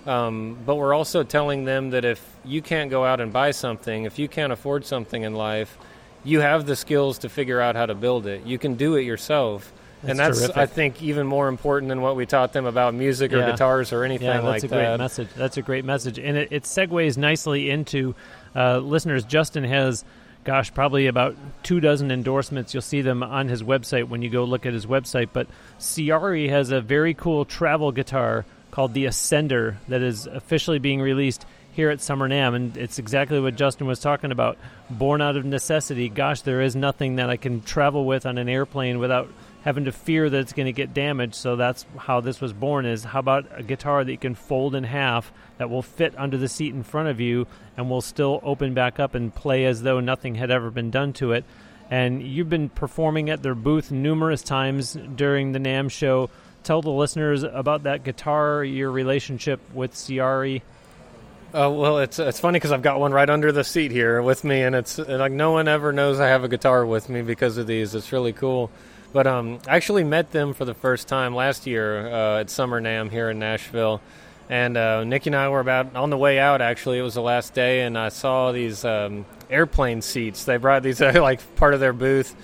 um, but we're also telling them that if you can't go out and buy something, if you can't afford something in life, you have the skills to figure out how to build it. You can do it yourself. and That's that's, terrific. I think, even more important than what we taught them about music or Yeah. guitars or anything yeah, that's a great that. message. That's a great message, and it, it segues nicely into uh, listeners. Justin has, gosh, probably about two dozen endorsements. You'll see them on his website when you go look at his website. But Ciari has a very cool travel guitar called the Ascender that is officially being released here at Summer NAMM, and it's exactly what Justin was talking about. Born out of necessity. Gosh, there is nothing that I can travel with on an airplane without having to fear that it's going to get damaged. So that's how this was born. Is how about a guitar that you can fold in half that will fit under the seat in front of you and will still open back up and play as though nothing had ever been done to it. And you've been performing at their booth numerous times during the NAMM show. Tell the listeners about that guitar, your relationship with Ciari. Uh, well, it's it's funny because I've got one right under the seat here with me, and it's and, like no one ever knows I have a guitar with me because of these. It's really cool. But um, I actually met them for the first time last year uh, at Summer NAMM here in Nashville, and uh, Nikki and I were about on the way out. Actually, it was the last day, and I saw these um, airplane seats. They brought these like part of their booth,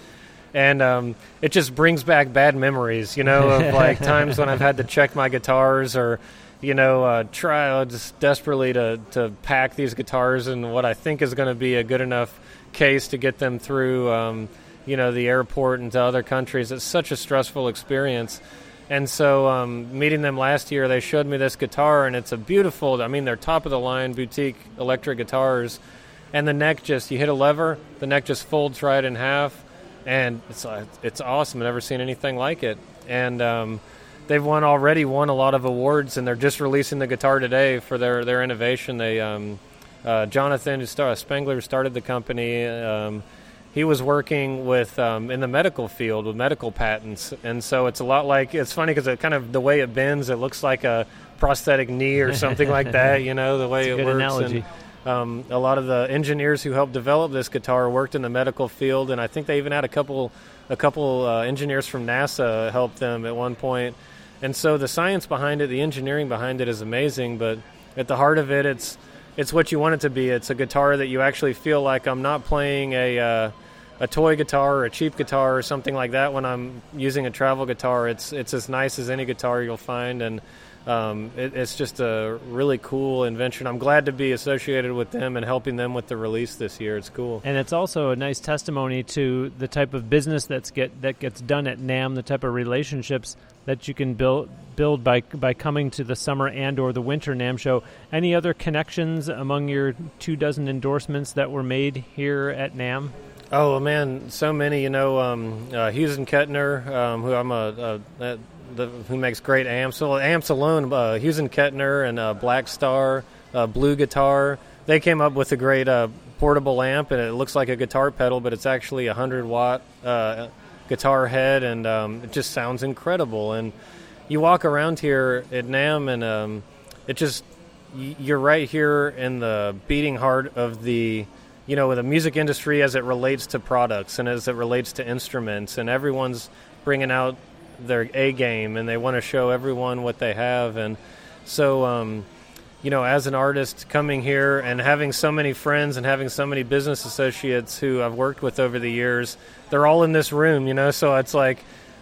and um, it just brings back bad memories, you know, of like times when I've had to check my guitars or, you know, uh, try uh, just desperately to to pack these guitars in what I think is going to be a good enough case to get them through, um, you know, the airport and to other countries. It's such a stressful experience. And so, um, meeting them last year, they showed me this guitar, and it's a beautiful. I mean, they're top of the line boutique electric guitars, and the neck just you hit a lever, the neck just folds right in half, and it's uh, it's awesome. I've never seen anything like it. And um, they've won already won a lot of awards, and they're just releasing the guitar today for their their innovation. They um, uh, Jonathan who Spengler started the company. Um, he was working with um, in the medical field with medical patents, and so it's a lot like it's funny because it kind of the way it bends, it looks like a prosthetic knee or something like that. You know the way it good works. analogy. And, um, a lot of the engineers who helped develop this guitar worked in the medical field, and I think they even had a couple a couple uh, engineers from NASA help them at one point. And so the science behind it, the engineering behind it is amazing, but at the heart of it, it's it's what you want it to be. It's a guitar that you actually feel like I'm not playing a uh, a toy guitar or a cheap guitar or something like that when I'm using a travel guitar. It's it's as nice as any guitar you'll find, and um, it, it's just a really cool invention. I'm glad to be associated with them and helping them with the release this year. It's cool. And it's also a nice testimony to the type of business that's get that gets done at NAMM, the type of relationships that you can build build by by coming to the summer and or the winter NAMM show. Any other connections among your two dozen endorsements that were made here at NAMM? Oh man, so many. You know, um, uh, Hughes and Kettner, um, who I'm a, a, a the, who makes great amps. So amps alone, uh, Kettner and uh, Blackstar, uh, BluGuitar. They came up with a great uh, portable amp, and it looks like a guitar pedal, but it's actually a hundred watt uh, guitar head, and um, it just sounds incredible. And you walk around here at NAMM, and um, it just you're right here in the beating heart of the you know, the music industry as it relates to products and as it relates to instruments, and everyone's bringing out their A game and they want to show everyone what they have. And so, um, you know, as an artist coming here and having so many friends and having so many business associates who I've worked with over the years, they're all in this room, you know, so it's like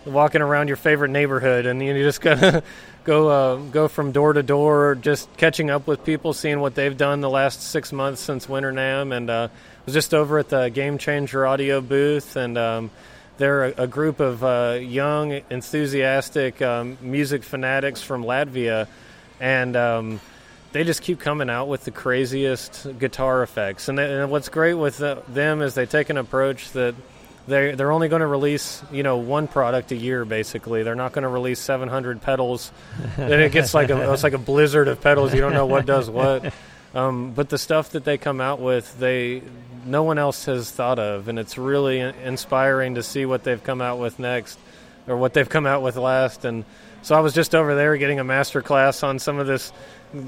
walking around your favorite neighborhood and you just gotta go uh, go from door to door, just catching up with people, seeing what they've done the last six months since Winter NAMM, and uh, was just over at the Gamechanger Audio booth, and um, they're a, a, group of uh, young, enthusiastic um, music fanatics from Latvia, and um, they just keep coming out with the craziest guitar effects. And, they, and what's great with the, them is they take an approach that they they're only going to release you know one product a year basically. They're not going to release 700 pedals. then it gets like a it's like a blizzard of pedals. You don't know what does what. Um, but the stuff that they come out with, they no one else has thought of, and it's really inspiring to see what they've come out with next, or what they've come out with last. And so I was just over there getting a master class on some of this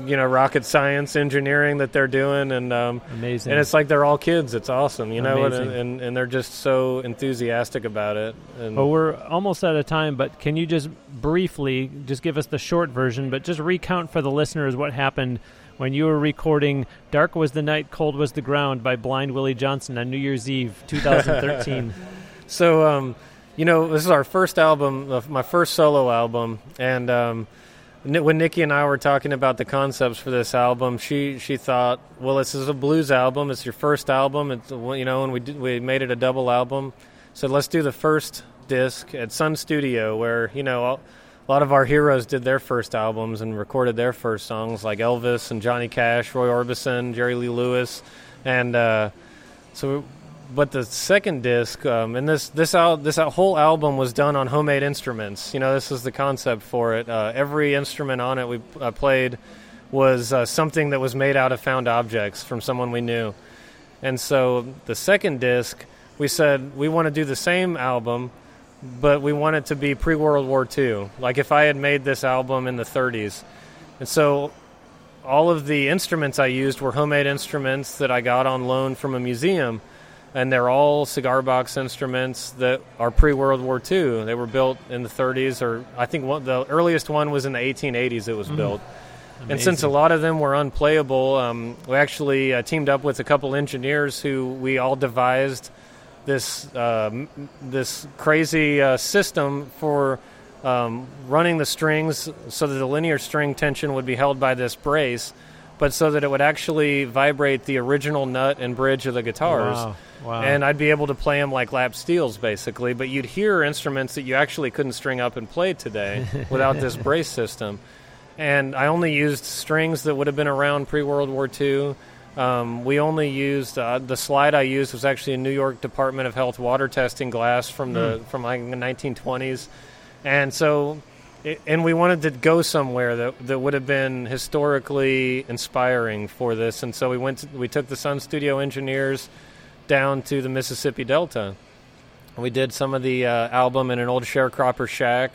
you know rocket science engineering that they're doing and um, amazing. and it's like they're all kids. It's awesome you know and, and, and they're just so enthusiastic about it. And well we're almost out of time but can you just briefly just give us the short version but just recount for the listeners what happened when you were recording dark was the night cold was the ground by blind willie johnson on new year's eve 2013 so um, you know this is our first album my first solo album and um, when Nikki and I were talking about the concepts for this album, she she thought, well, this is a blues album. It's your first album. It's you know, and we did, we made it a double album. So let's do the first disc at Sun Studio, where you know a lot of our heroes did their first albums and recorded their first songs, like Elvis and Johnny Cash, Roy Orbison, Jerry Lee Lewis, and uh, so but the second disc, um, and this this al- this whole album was done on homemade instruments. You know, this is the concept for it. Uh, every instrument on it we uh, played was uh, something that was made out of found objects from someone we knew. And so the second disc, we said we want to do the same album, but we want it to be pre World War II. Like if I had made this album in the 30s, and so all of the instruments I used were homemade instruments that I got on loan from a museum and they're all cigar box instruments that are pre World War II. They were built in the 30s, or I think one, the earliest one was in the 1880s. It was mm. built. Amazing. And since a lot of them were unplayable, um, we actually uh, teamed up with a couple engineers who we all devised this uh, this crazy uh, system for um, running the strings so that the linear string tension would be held by this brace, but so that it would actually vibrate the original nut and bridge of the guitars. Wow. Wow. And I'd be able to play them like lap steels, basically. But you'd hear instruments that you actually couldn't string up and play today without this brace system. And I only used strings that would have been around pre World War II. Um, we only used uh, the slide I used was actually a New York Department of Health water testing glass from the mm. from like the 1920s, and so it, and we wanted to go somewhere that that would have been historically inspiring for this, and so we went to, we took the Sun Studio engineers down to the Mississippi Delta. We did some of the uh, album in an old sharecropper shack,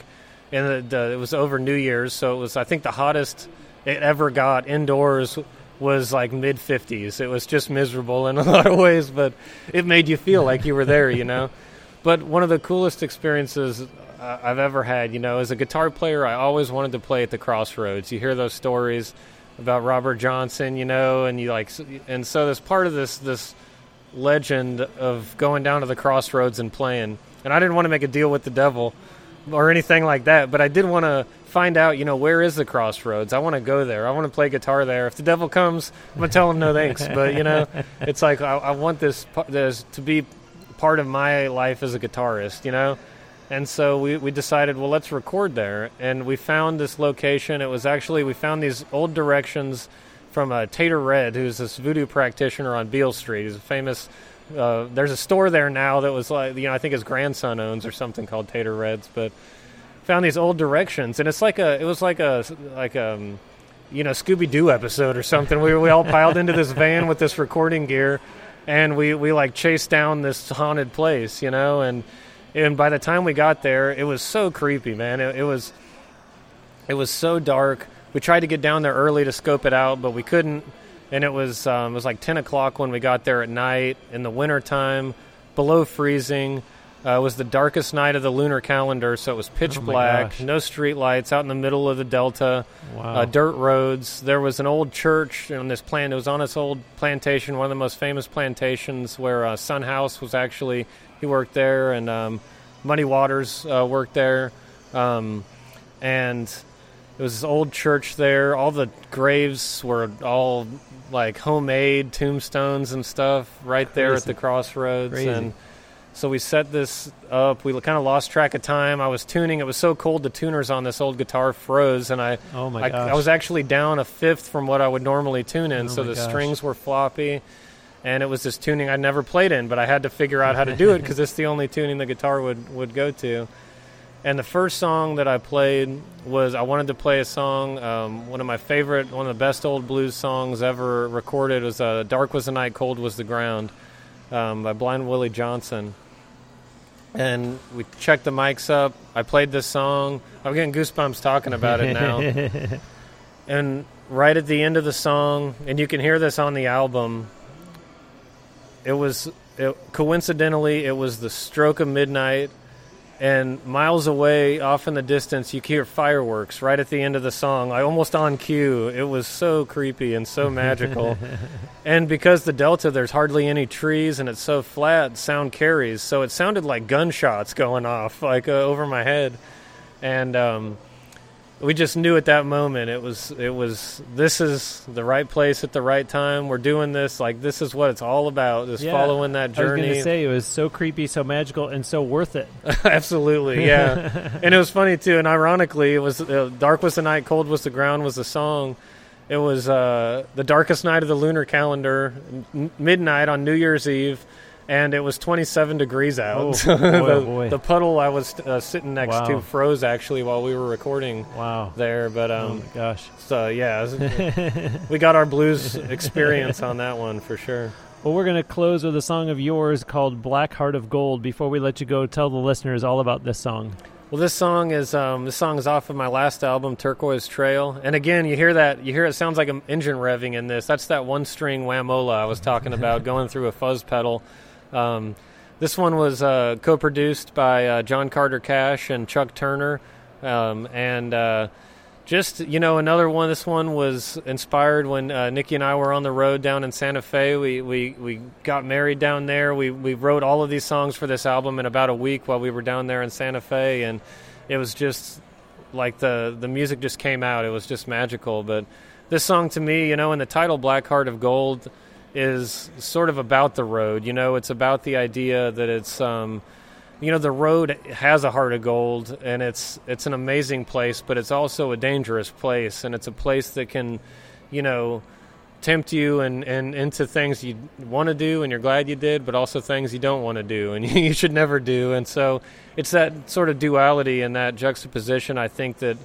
and the, the, it was over New Year's, so it was I think the hottest it ever got indoors was like mid 50s. It was just miserable in a lot of ways, but it made you feel like you were there, you know. But one of the coolest experiences uh, I've ever had, you know, as a guitar player, I always wanted to play at the crossroads. You hear those stories about Robert Johnson, you know, and you like, and so there's part of this this legend of going down to the crossroads and playing. And I didn't want to make a deal with the devil or anything like that, but I did want to find out, you know, where is the crossroads? I want to go there. I want to play guitar there. If the devil comes, I'm gonna tell him no thanks. But you know, it's like I, I want this, this to be part of my life as a guitarist, you know. And so we, we decided, well, let's record there. And we found this location. It was actually, we found these old directions from uh, Tater Red, who's this voodoo practitioner on Beale Street. He's a famous. Uh, there's a store there now that was like you know I think his grandson owns or something called Tater Reds, but found these old directions and it's like a it was like a like um you know Scooby Doo episode or something. we we all piled into this van with this recording gear, and we we like chased down this haunted place, you know, and and by the time we got there, it was so creepy, man. It, it was it was so dark we tried to get down there early to scope it out, but we couldn't. and it was um, it was like 10 o'clock when we got there at night in the wintertime, below freezing. Uh, it was the darkest night of the lunar calendar, so it was pitch Oh black, gosh. no street lights, out in the middle of the delta, Wow. uh, dirt roads. There was an old church on this plant. It was on this old plantation, one of the most famous plantations, where uh, Son House was actually he worked there, and um, Muddy Waters uh, worked there, um, and there was this old church there. All the graves were all like homemade tombstones and stuff right there at the crossroads, Crazy. and so we set this up. We kind of lost track of time. I was tuning. It was so cold. The tuners on this old guitar froze, and I oh my I, gosh. I was actually down a fifth from what I would normally tune in, Oh so the gosh. strings were floppy, and it was this tuning I'd never played in, but I had to figure out how to do it because it's the only tuning the guitar would would go to. And the first song that I played was I wanted to play a song, um, one of my favorite, one of the best old blues songs ever recorded was uh, "Dark Was the Night, Cold Was the Ground" um, by Blind Willie Johnson. And we checked the mics up. I played this song. I'm getting goosebumps talking about it now. and right at the end of the song, and you can hear this on the album, it was it, coincidentally it was the stroke of midnight, and miles away, off in the distance, you hear fireworks right at the end of the song, i almost on cue. It was so creepy and so magical. and because the delta, there's hardly any trees and it's so flat, sound carries. So it sounded like gunshots going off, like uh, over my head, and um, we just knew at that moment it was it was this is the right place at the right time. We're doing this like this is what it's all about. Just Yeah. following that journey. I was going to say it was so creepy, so magical, and so worth it. Absolutely, yeah. and it was funny too, and ironically, it was uh, "Dark Was the Night, Cold Was the Ground" was the song. It was uh, the darkest night of the lunar calendar, m- midnight on New Year's Eve, and it was 27 degrees out. Oh, the, boy, oh, boy. the puddle I was uh, sitting next Wow. to froze actually while we were recording Wow. there. But oh um, my gosh. so yeah, we got our blues experience on that one for sure. Well, we're going to close with a song of yours called Black Heart of Gold. Before we let you go, tell the listeners all about this song. Well, this song is um, this song is off of my last album, Turquoise Trail. And again, you hear that you hear it sounds like an engine revving in this. That's that one string whamola I was talking about, going through a fuzz pedal. Um, this one was uh, co-produced by uh, John Carter Cash and Chuck Turner, um, and uh, just you know another one. This one was inspired when uh, Nikki and I were on the road down in Santa Fe. We we, we got married down there. We we wrote all of these songs for this album in about a week while we were down there in Santa Fe, and it was just like the the music just came out. It was just magical. But this song to me, you know, in the title "Black Heart of Gold," is sort of about the road. You know, it's about the idea that it's. Um, you know the road has a heart of gold and it's it's an amazing place but it's also a dangerous place and it's a place that can you know tempt you and, and into things you want to do and you're glad you did but also things you don't want to do and you should never do and so it's that sort of duality and that juxtaposition i think that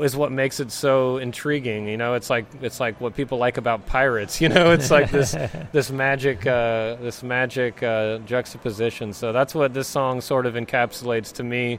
is what makes it so intriguing you know it's like it's like what people like about pirates you know it's like this this magic uh, this magic uh, juxtaposition so that's what this song sort of encapsulates to me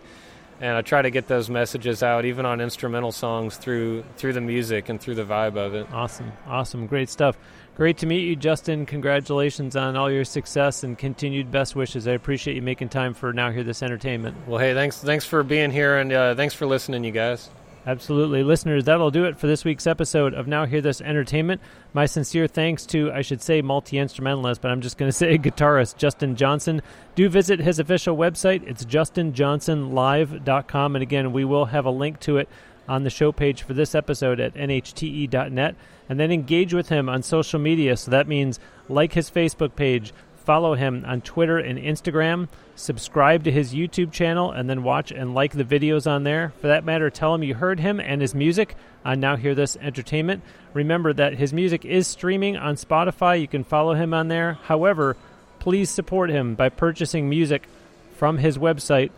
and I try to get those messages out even on instrumental songs through through the music and through the vibe of it Awesome. Awesome. Great stuff. Great to meet you, Justin. Congratulations on all your success and continued best wishes. I appreciate you making time for Now Hear This Entertainment. well hey thanks thanks for being here and uh, thanks for listening you guys Absolutely. Listeners, that'll do it for this week's episode of Now Hear This Entertainment. My sincere thanks to, I should say, multi instrumentalist, but I'm just going to say guitarist Justin Johnson. Do visit his official website. It's justinjohnsonlive.com. And again, we will have a link to it on the show page for this episode at nhte.net. And then engage with him on social media. So that means like his Facebook page, follow him on Twitter and Instagram, subscribe to his YouTube channel, and then watch and like the videos on there. For that matter, tell him you heard him and his music on Now Hear This Entertainment. Remember that his music is streaming on Spotify. You can follow him on there. However, please support him by purchasing music from his website.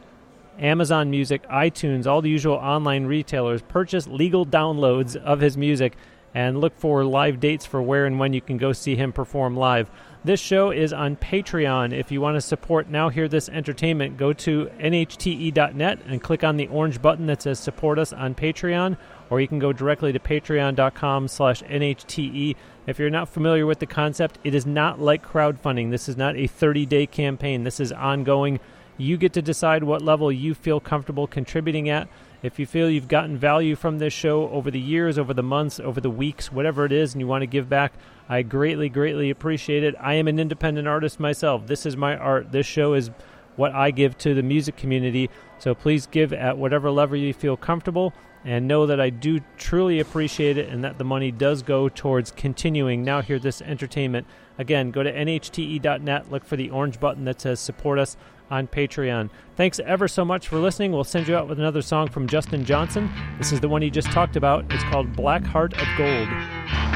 Amazon Music, iTunes, all the usual online retailers. Purchase legal downloads of his music and look for live dates for where and when you can go see him perform live. This show is on Patreon. If you want to support Now Hear This Entertainment, go to nhte.net and click on the orange button that says Support Us on Patreon, or you can go directly to patreon.com slash nhte. If you're not familiar with the concept, it is not like crowdfunding. This is not a 30-day campaign. This is ongoing. You get to decide what level you feel comfortable contributing at. If you feel you've gotten value from this show over the years, over the months, over the weeks, whatever it is, and you want to give back, I greatly, greatly appreciate it. I am an independent artist myself. This is my art. This show is what I give to the music community. So please give at whatever level you feel comfortable and know that I do truly appreciate it and that the money does go towards continuing Now Hear This Entertainment. Again, go to nhte.net, look for the orange button that says support us on Patreon. Thanks ever so much for listening. We'll send you out with another song from Justin Johnson. This is the one he just talked about. It's called Black Heart of Gold.